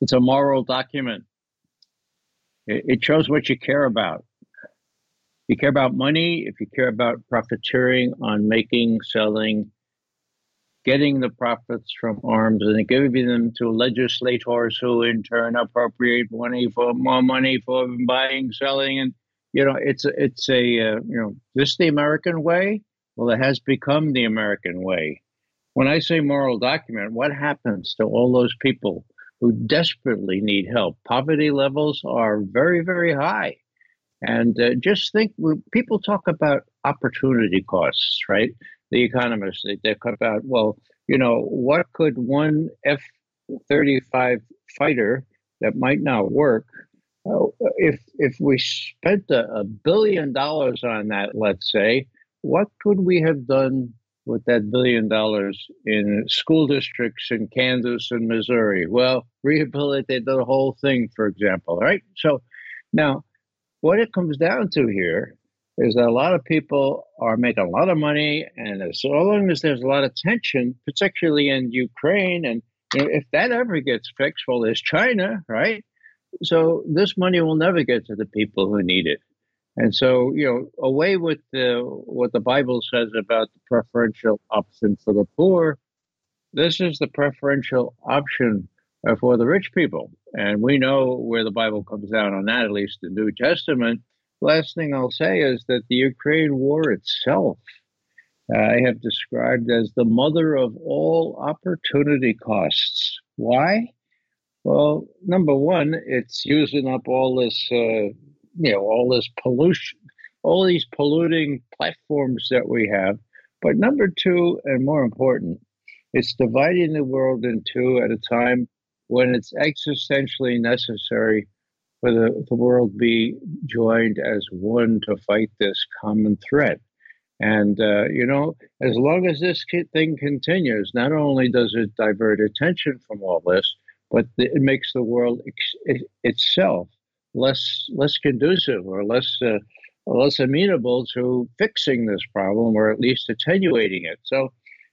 it's a moral document. It, it shows what you care about. You care about money, if you care about profiteering on making, selling, getting the profits from arms and giving them to legislators who in turn appropriate money for more money for buying, selling, and you know it's it's a uh, you know this the American way. Well, it has become the American way. When I say moral document, what happens to all those people who desperately need help? Poverty levels are very very high. And uh, just think, people talk about opportunity costs, right? The economists. They, they cut out, well, you know, what could one F 35 fighter that might not work, uh, if, if we spent a, a billion dollars on that, let's say, what could we have done with that billion dollars in school districts in Kansas and Missouri? Well, rehabilitate the whole thing, for example, right? So now, what it comes down to here is that a lot of people are making a lot of money, and as long as there's a lot of tension, particularly in Ukraine, and if that ever gets fixed, well, there's China, right? So this money will never get to the people who need it. And so, you know, away with the, what the Bible says about the preferential option for the poor, this is the preferential option uh, for the rich people. And we know where the Bible comes down on that, at least the New Testament. Last thing I'll say is that the Ukraine war itself, uh, I have described as the mother of all opportunity costs. Why? Well, number one, it's using up all this, uh, you know, all this pollution, all these polluting platforms that we have. But number two, and more important, it's dividing the world in two at a time when it's existentially necessary for the, world be joined as one to fight this common threat. And, uh, you know, as long as this thing continues, not only does it divert attention from all this, but it makes the world ex- itself less less conducive or less uh, less amenable to fixing this problem or at least attenuating it. So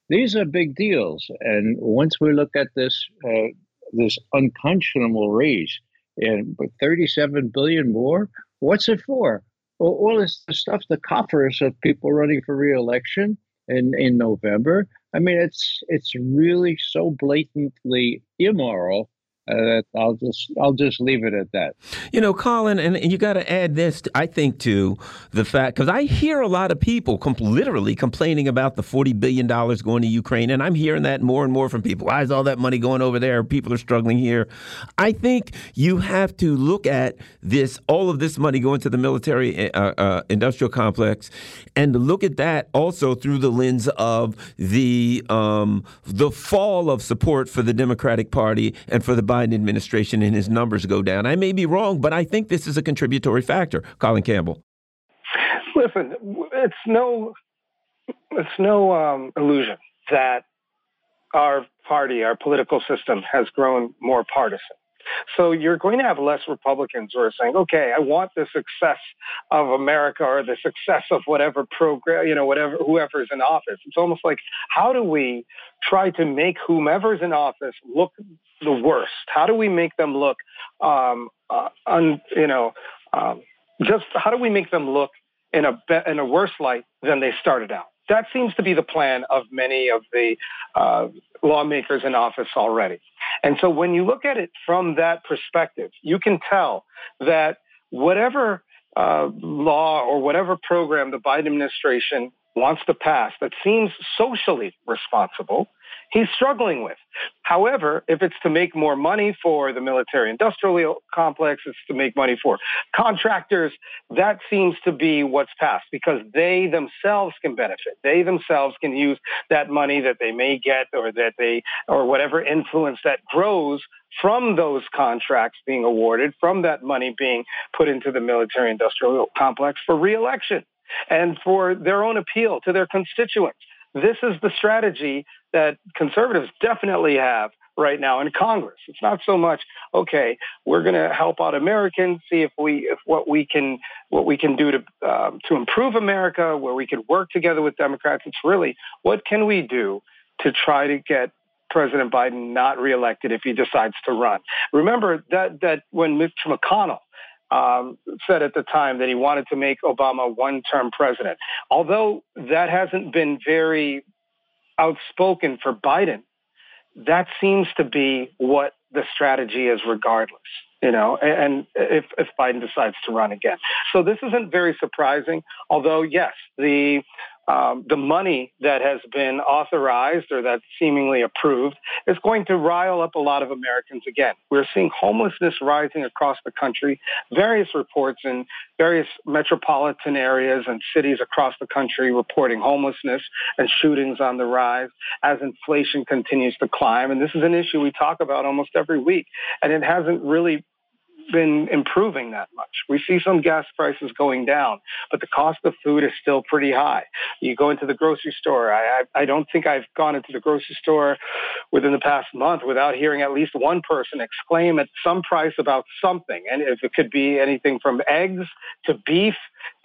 these are big deals. And once we look at this uh, this unconscionable raise and 37 billion more, what's it for? Well, all this stuff the coffers of people running for reelection in in November. I mean, it's it's really so blatantly immoral uh, I'll just I'll just leave it at that. You know, Colin, and, you got to add this. I think to the fact because I hear a lot of people literally complaining about the forty billion dollars going to Ukraine, and I'm hearing that more and more from people. Why is all that money going over there? People are struggling here. I think you have to look at this, all of this money going to the military uh, uh, industrial complex, and look at that also through the lens of the um, the fall of support for the Democratic Party and for the Biden administration and his numbers go down. I may be wrong, but I think this is a contributory factor. Colin Campbell. Listen, it's no, it's no um, illusion that our party, our political system, has grown more partisan. So you're going to have less Republicans who are saying, okay, I want the success of America or the success of whatever program, you know, whatever, whoever is in office. It's almost like, how do we try to make whomever's in office look the worst? How do we make them look, um, uh, un, you know, um, just how do we make them look in a, be- in a worse light than they started out? That seems to be the plan of many of the uh, lawmakers in office already. And so when you look at it from that perspective, you can tell that whatever uh, law or whatever program the Biden administration wants to pass that seems socially responsible he's struggling with. However, if it's to make more money for the military industrial complex, it's to make money for contractors, that seems to be what's passed because they themselves can benefit. They themselves can use that money that they may get or that they, or whatever influence that grows from those contracts being awarded, from that money being put into the military industrial complex for reelection and for their own appeal to their constituents. This is the strategy that conservatives definitely have right now in Congress. It's not so much okay. We're going to help out Americans, see if we if what we can what we can do to um, to improve America, where we could work together with Democrats. It's really what can we do to try to get President Biden not reelected if he decides to run. Remember that that when Mitch McConnell um, said at the time that he wanted to make Obama one-term president, although that hasn't been very outspoken for Biden, that seems to be what the strategy is regardless, you know, and, if, if Biden decides to run again. So this isn't very surprising, although yes, the um, the money that has been authorized or that's seemingly approved is going to rile up a lot of Americans again. We're seeing homelessness rising across the country. Various reports in various metropolitan areas and cities across the country reporting homelessness and shootings on the rise as inflation continues to climb. And this is an issue we talk about almost every week. And it hasn't really been improving that much. We see some gas prices going down, but the cost of food is still pretty high. You go into the grocery store. I, I, I don't think I've gone into the grocery store within the past month without hearing at least one person exclaim at some price about something. And if it could be anything from eggs to beef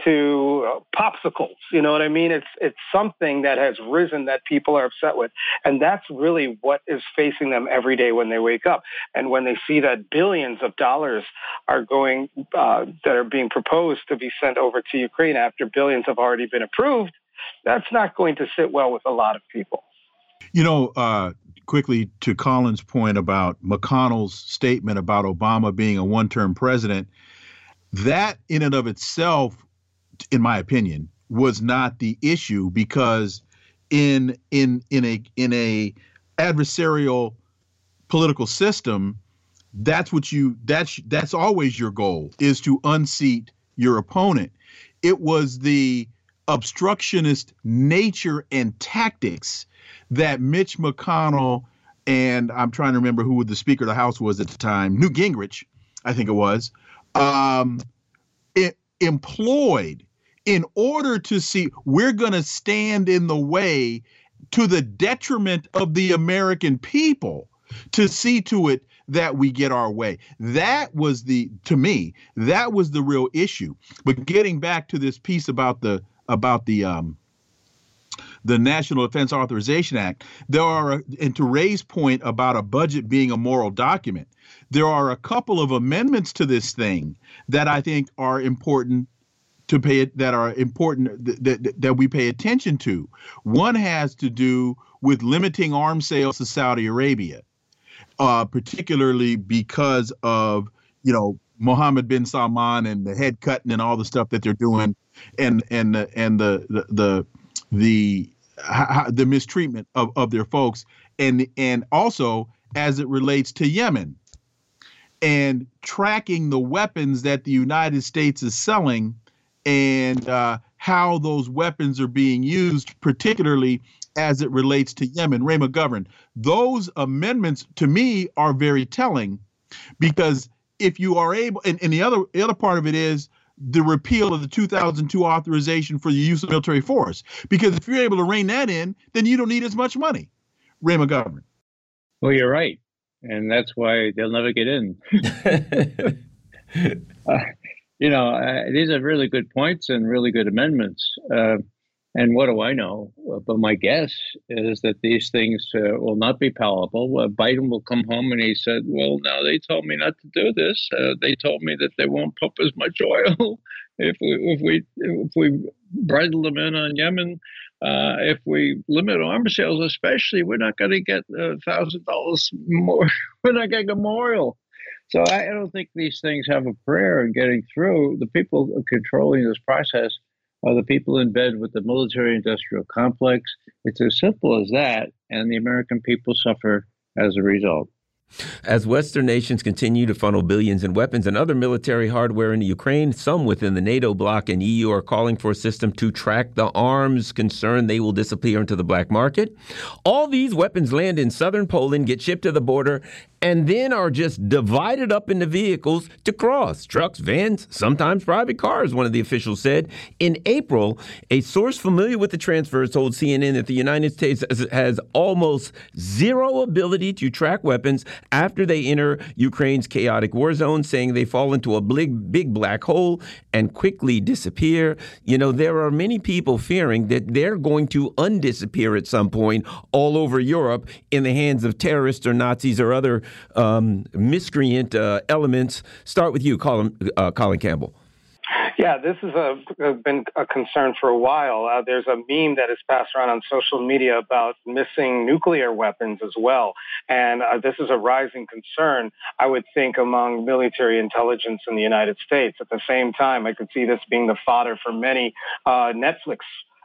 to uh, popsicles. You know what I mean? It's it's something that has risen that people are upset with, and that's really what is facing them every day when they wake up, and when they see that billions of dollars are going uh, that are being proposed to be sent over to Ukraine after billions have already been approved. That's not going to sit well with a lot of people. You know, uh, quickly to Colin's point about McConnell's statement about Obama being a one term president, that in and of itself, in my opinion, was not the issue because in in in a in a adversarial political system, that's what you that's that's always your goal is to unseat your opponent. It was the obstructionist nature and tactics that Mitch McConnell and I'm trying to remember who the Speaker of the House was at the time, Newt Gingrich, I think it was, um, it employed in order to see we're going to stand in the way to the detriment of the American people to see to it that we get our way. That was the to me, that was the real issue. But getting back to this piece about the about the um the National Defense Authorization Act, there are, and to Ray's point about a budget being a moral document, there are a couple of amendments to this thing that I think are important to pay that are important that, that, that we pay attention to. One has to do with limiting arms sales to Saudi Arabia, uh, particularly because of you know Mohammed bin Salman and the head cutting and all the stuff that they're doing, and and and the the, the the the mistreatment of, of their folks. And and also as it relates to Yemen and tracking the weapons that the United States is selling and uh, how those weapons are being used, particularly as it relates to Yemen. Ray McGovern, those amendments to me are very telling because if you are able, and, and the other the other part of it is the repeal of the 2002 authorization for the use of military force. Because if you're able to rein that in, then you don't need as much money. Ray McGovern. Well, you're right. And that's why they'll never get in. uh, you know, uh, these are really good points and really good amendments. Uh, and what do I know? But my guess is that these things uh, will not be palatable. Uh, Biden will come home and he said, "Well, now they told me not to do this. Uh, they told me that they won't pump as much oil if we if we if we bridle them in on Yemen. Uh, if we limit arms sales, especially, we're not going to get a thousand dollars more. we're not going to get more oil." So I, I don't think these things have a prayer in getting through. The people controlling this process are the people in bed with the military industrial complex. It's as simple as that, and the American people suffer as a result. As Western nations continue to funnel billions in weapons and other military hardware into Ukraine, some within the NATO bloc and EU are calling for a system to track the arms, concerned they will disappear into the black market. All these weapons land in southern Poland, get shipped to the border, and then are just divided up into vehicles to cross trucks, vans, sometimes private cars, one of the officials said. In April, a source familiar with the transfers told CNN that the United States has almost zero ability to track weapons after they enter Ukraine's chaotic war zone, saying they fall into a big, big black hole and quickly disappear. You know, there are many people fearing that they're going to undisappear at some point all over Europe in the hands of terrorists or Nazis or other um, miscreant uh, elements. Start with you, Colin, uh, Colin Campbell. Yeah, this has been a concern for a while. Uh, there's a meme that is passed around on social media about missing nuclear weapons as well. And uh, this is a rising concern, I would think, among military intelligence in the United States. At the same time, I could see this being the fodder for many uh, Netflix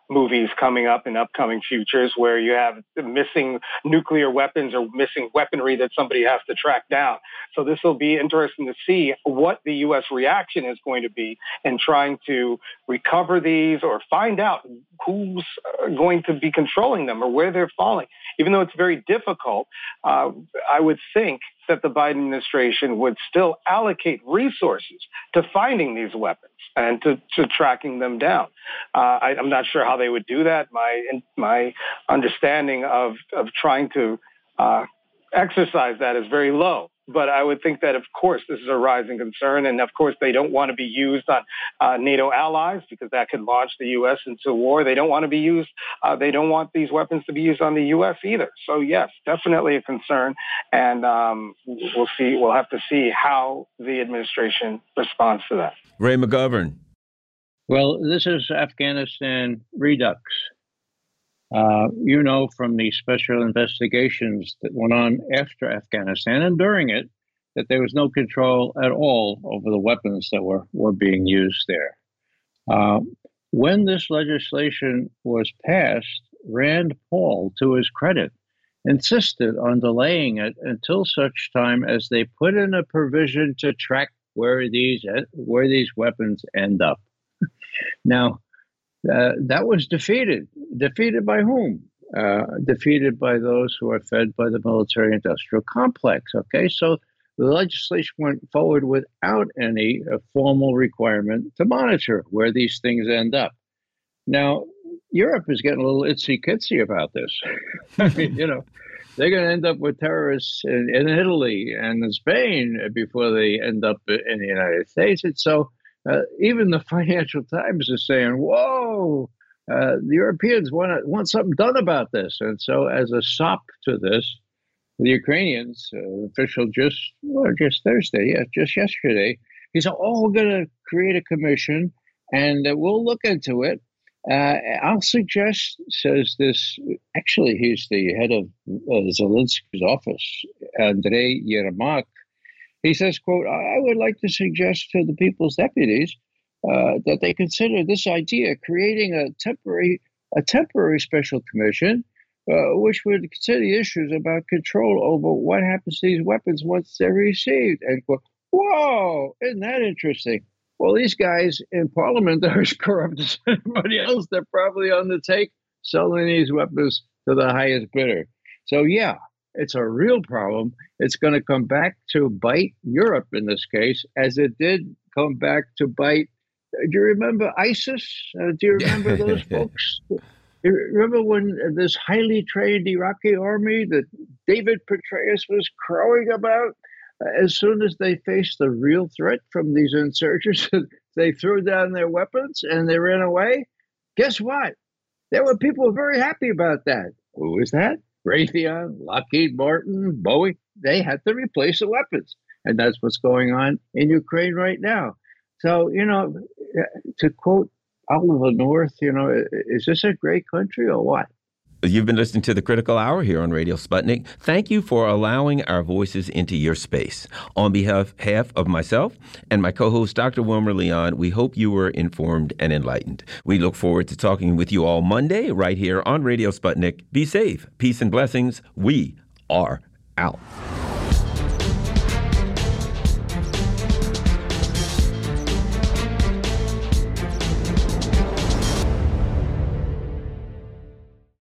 movies coming up in upcoming futures where you have missing nuclear weapons or missing weaponry that somebody has to track down. So this will be interesting to see what the U.S. reaction is going to be in trying to recover these or find out who's uh, going to be controlling them or where they're falling. Even though it's very difficult, uh, I would think that the Biden administration would still allocate resources to finding these weapons and to, to tracking them down. Uh, I, am not sure how they would do that. My my understanding of of trying to uh, exercise that is very low. But I would think that, of course, this is a rising concern. And of course, they don't want to be used on uh, NATO allies because that could launch the U.S. into war. They don't want to be used. Uh, they don't want these weapons to be used on the U.S. either. So, yes, definitely a concern. And um, we'll see. We'll have to see how the administration responds to that. Ray McGovern. Well, this is Afghanistan Redux. Uh, you know from the special investigations that went on after Afghanistan and during it that there was no control at all over the weapons that were, were being used there. Uh, when this legislation was passed, Rand Paul, to his credit, insisted on delaying it until such time as they put in a provision to track where these where these weapons end up. now, uh, that was defeated. Defeated by whom? Uh, defeated by those who are fed by the military industrial complex. Okay, so the legislation went forward without any uh, formal requirement to monitor where these things end up. Now, Europe is getting a little itsy kitsy about this. I mean, you know, they're going to end up with terrorists in, in, Italy and in Spain before they end up in the United States. And so uh, even the Financial Times is saying, "Whoa, uh, the Europeans want want something done about this." And so, as a sop to this, the Ukrainians uh, official just well, just Thursday, yeah, just yesterday, he said, "Oh, we're going to create a commission, and uh, we'll look into it." Uh, I'll suggest, says this. Actually, he's the head of uh, Zelensky's office, Andrei Yermak he says, quote, I would like to suggest to the people's deputies uh, that they consider this idea, creating a temporary a temporary special commission, uh, which would consider the issues about control over what happens to these weapons once they're received. And quote, whoa, isn't that interesting? Well, these guys in Parliament are as corrupt as anybody else. They're probably on the take selling these weapons to the highest bidder. So yeah, it's a real problem. It's going to come back to bite Europe in this case, as it did come back to bite. Do you remember ISIS? Uh, do you remember those folks? Remember when this highly trained Iraqi army that David Petraeus was crowing about? Uh, as soon as they faced the real threat from these insurgents, they threw down their weapons and they ran away. Guess what? There were people very happy about that. Who was that? Raytheon, Lockheed Martin, Boeing, they had to replace the weapons. And that's what's going on in Ukraine right now. So, you know, eh, to quote Oliver North, you know, is this a great country or what? You've been listening to the Critical Hour here on Radio Sputnik. Thank you for allowing our voices into your space. On behalf of myself and my co host, Dr. Wilmer Leon, we hope you were informed and enlightened. We look forward to talking with you all Monday right here on Radio Sputnik. Be safe. Peace and blessings. We are out.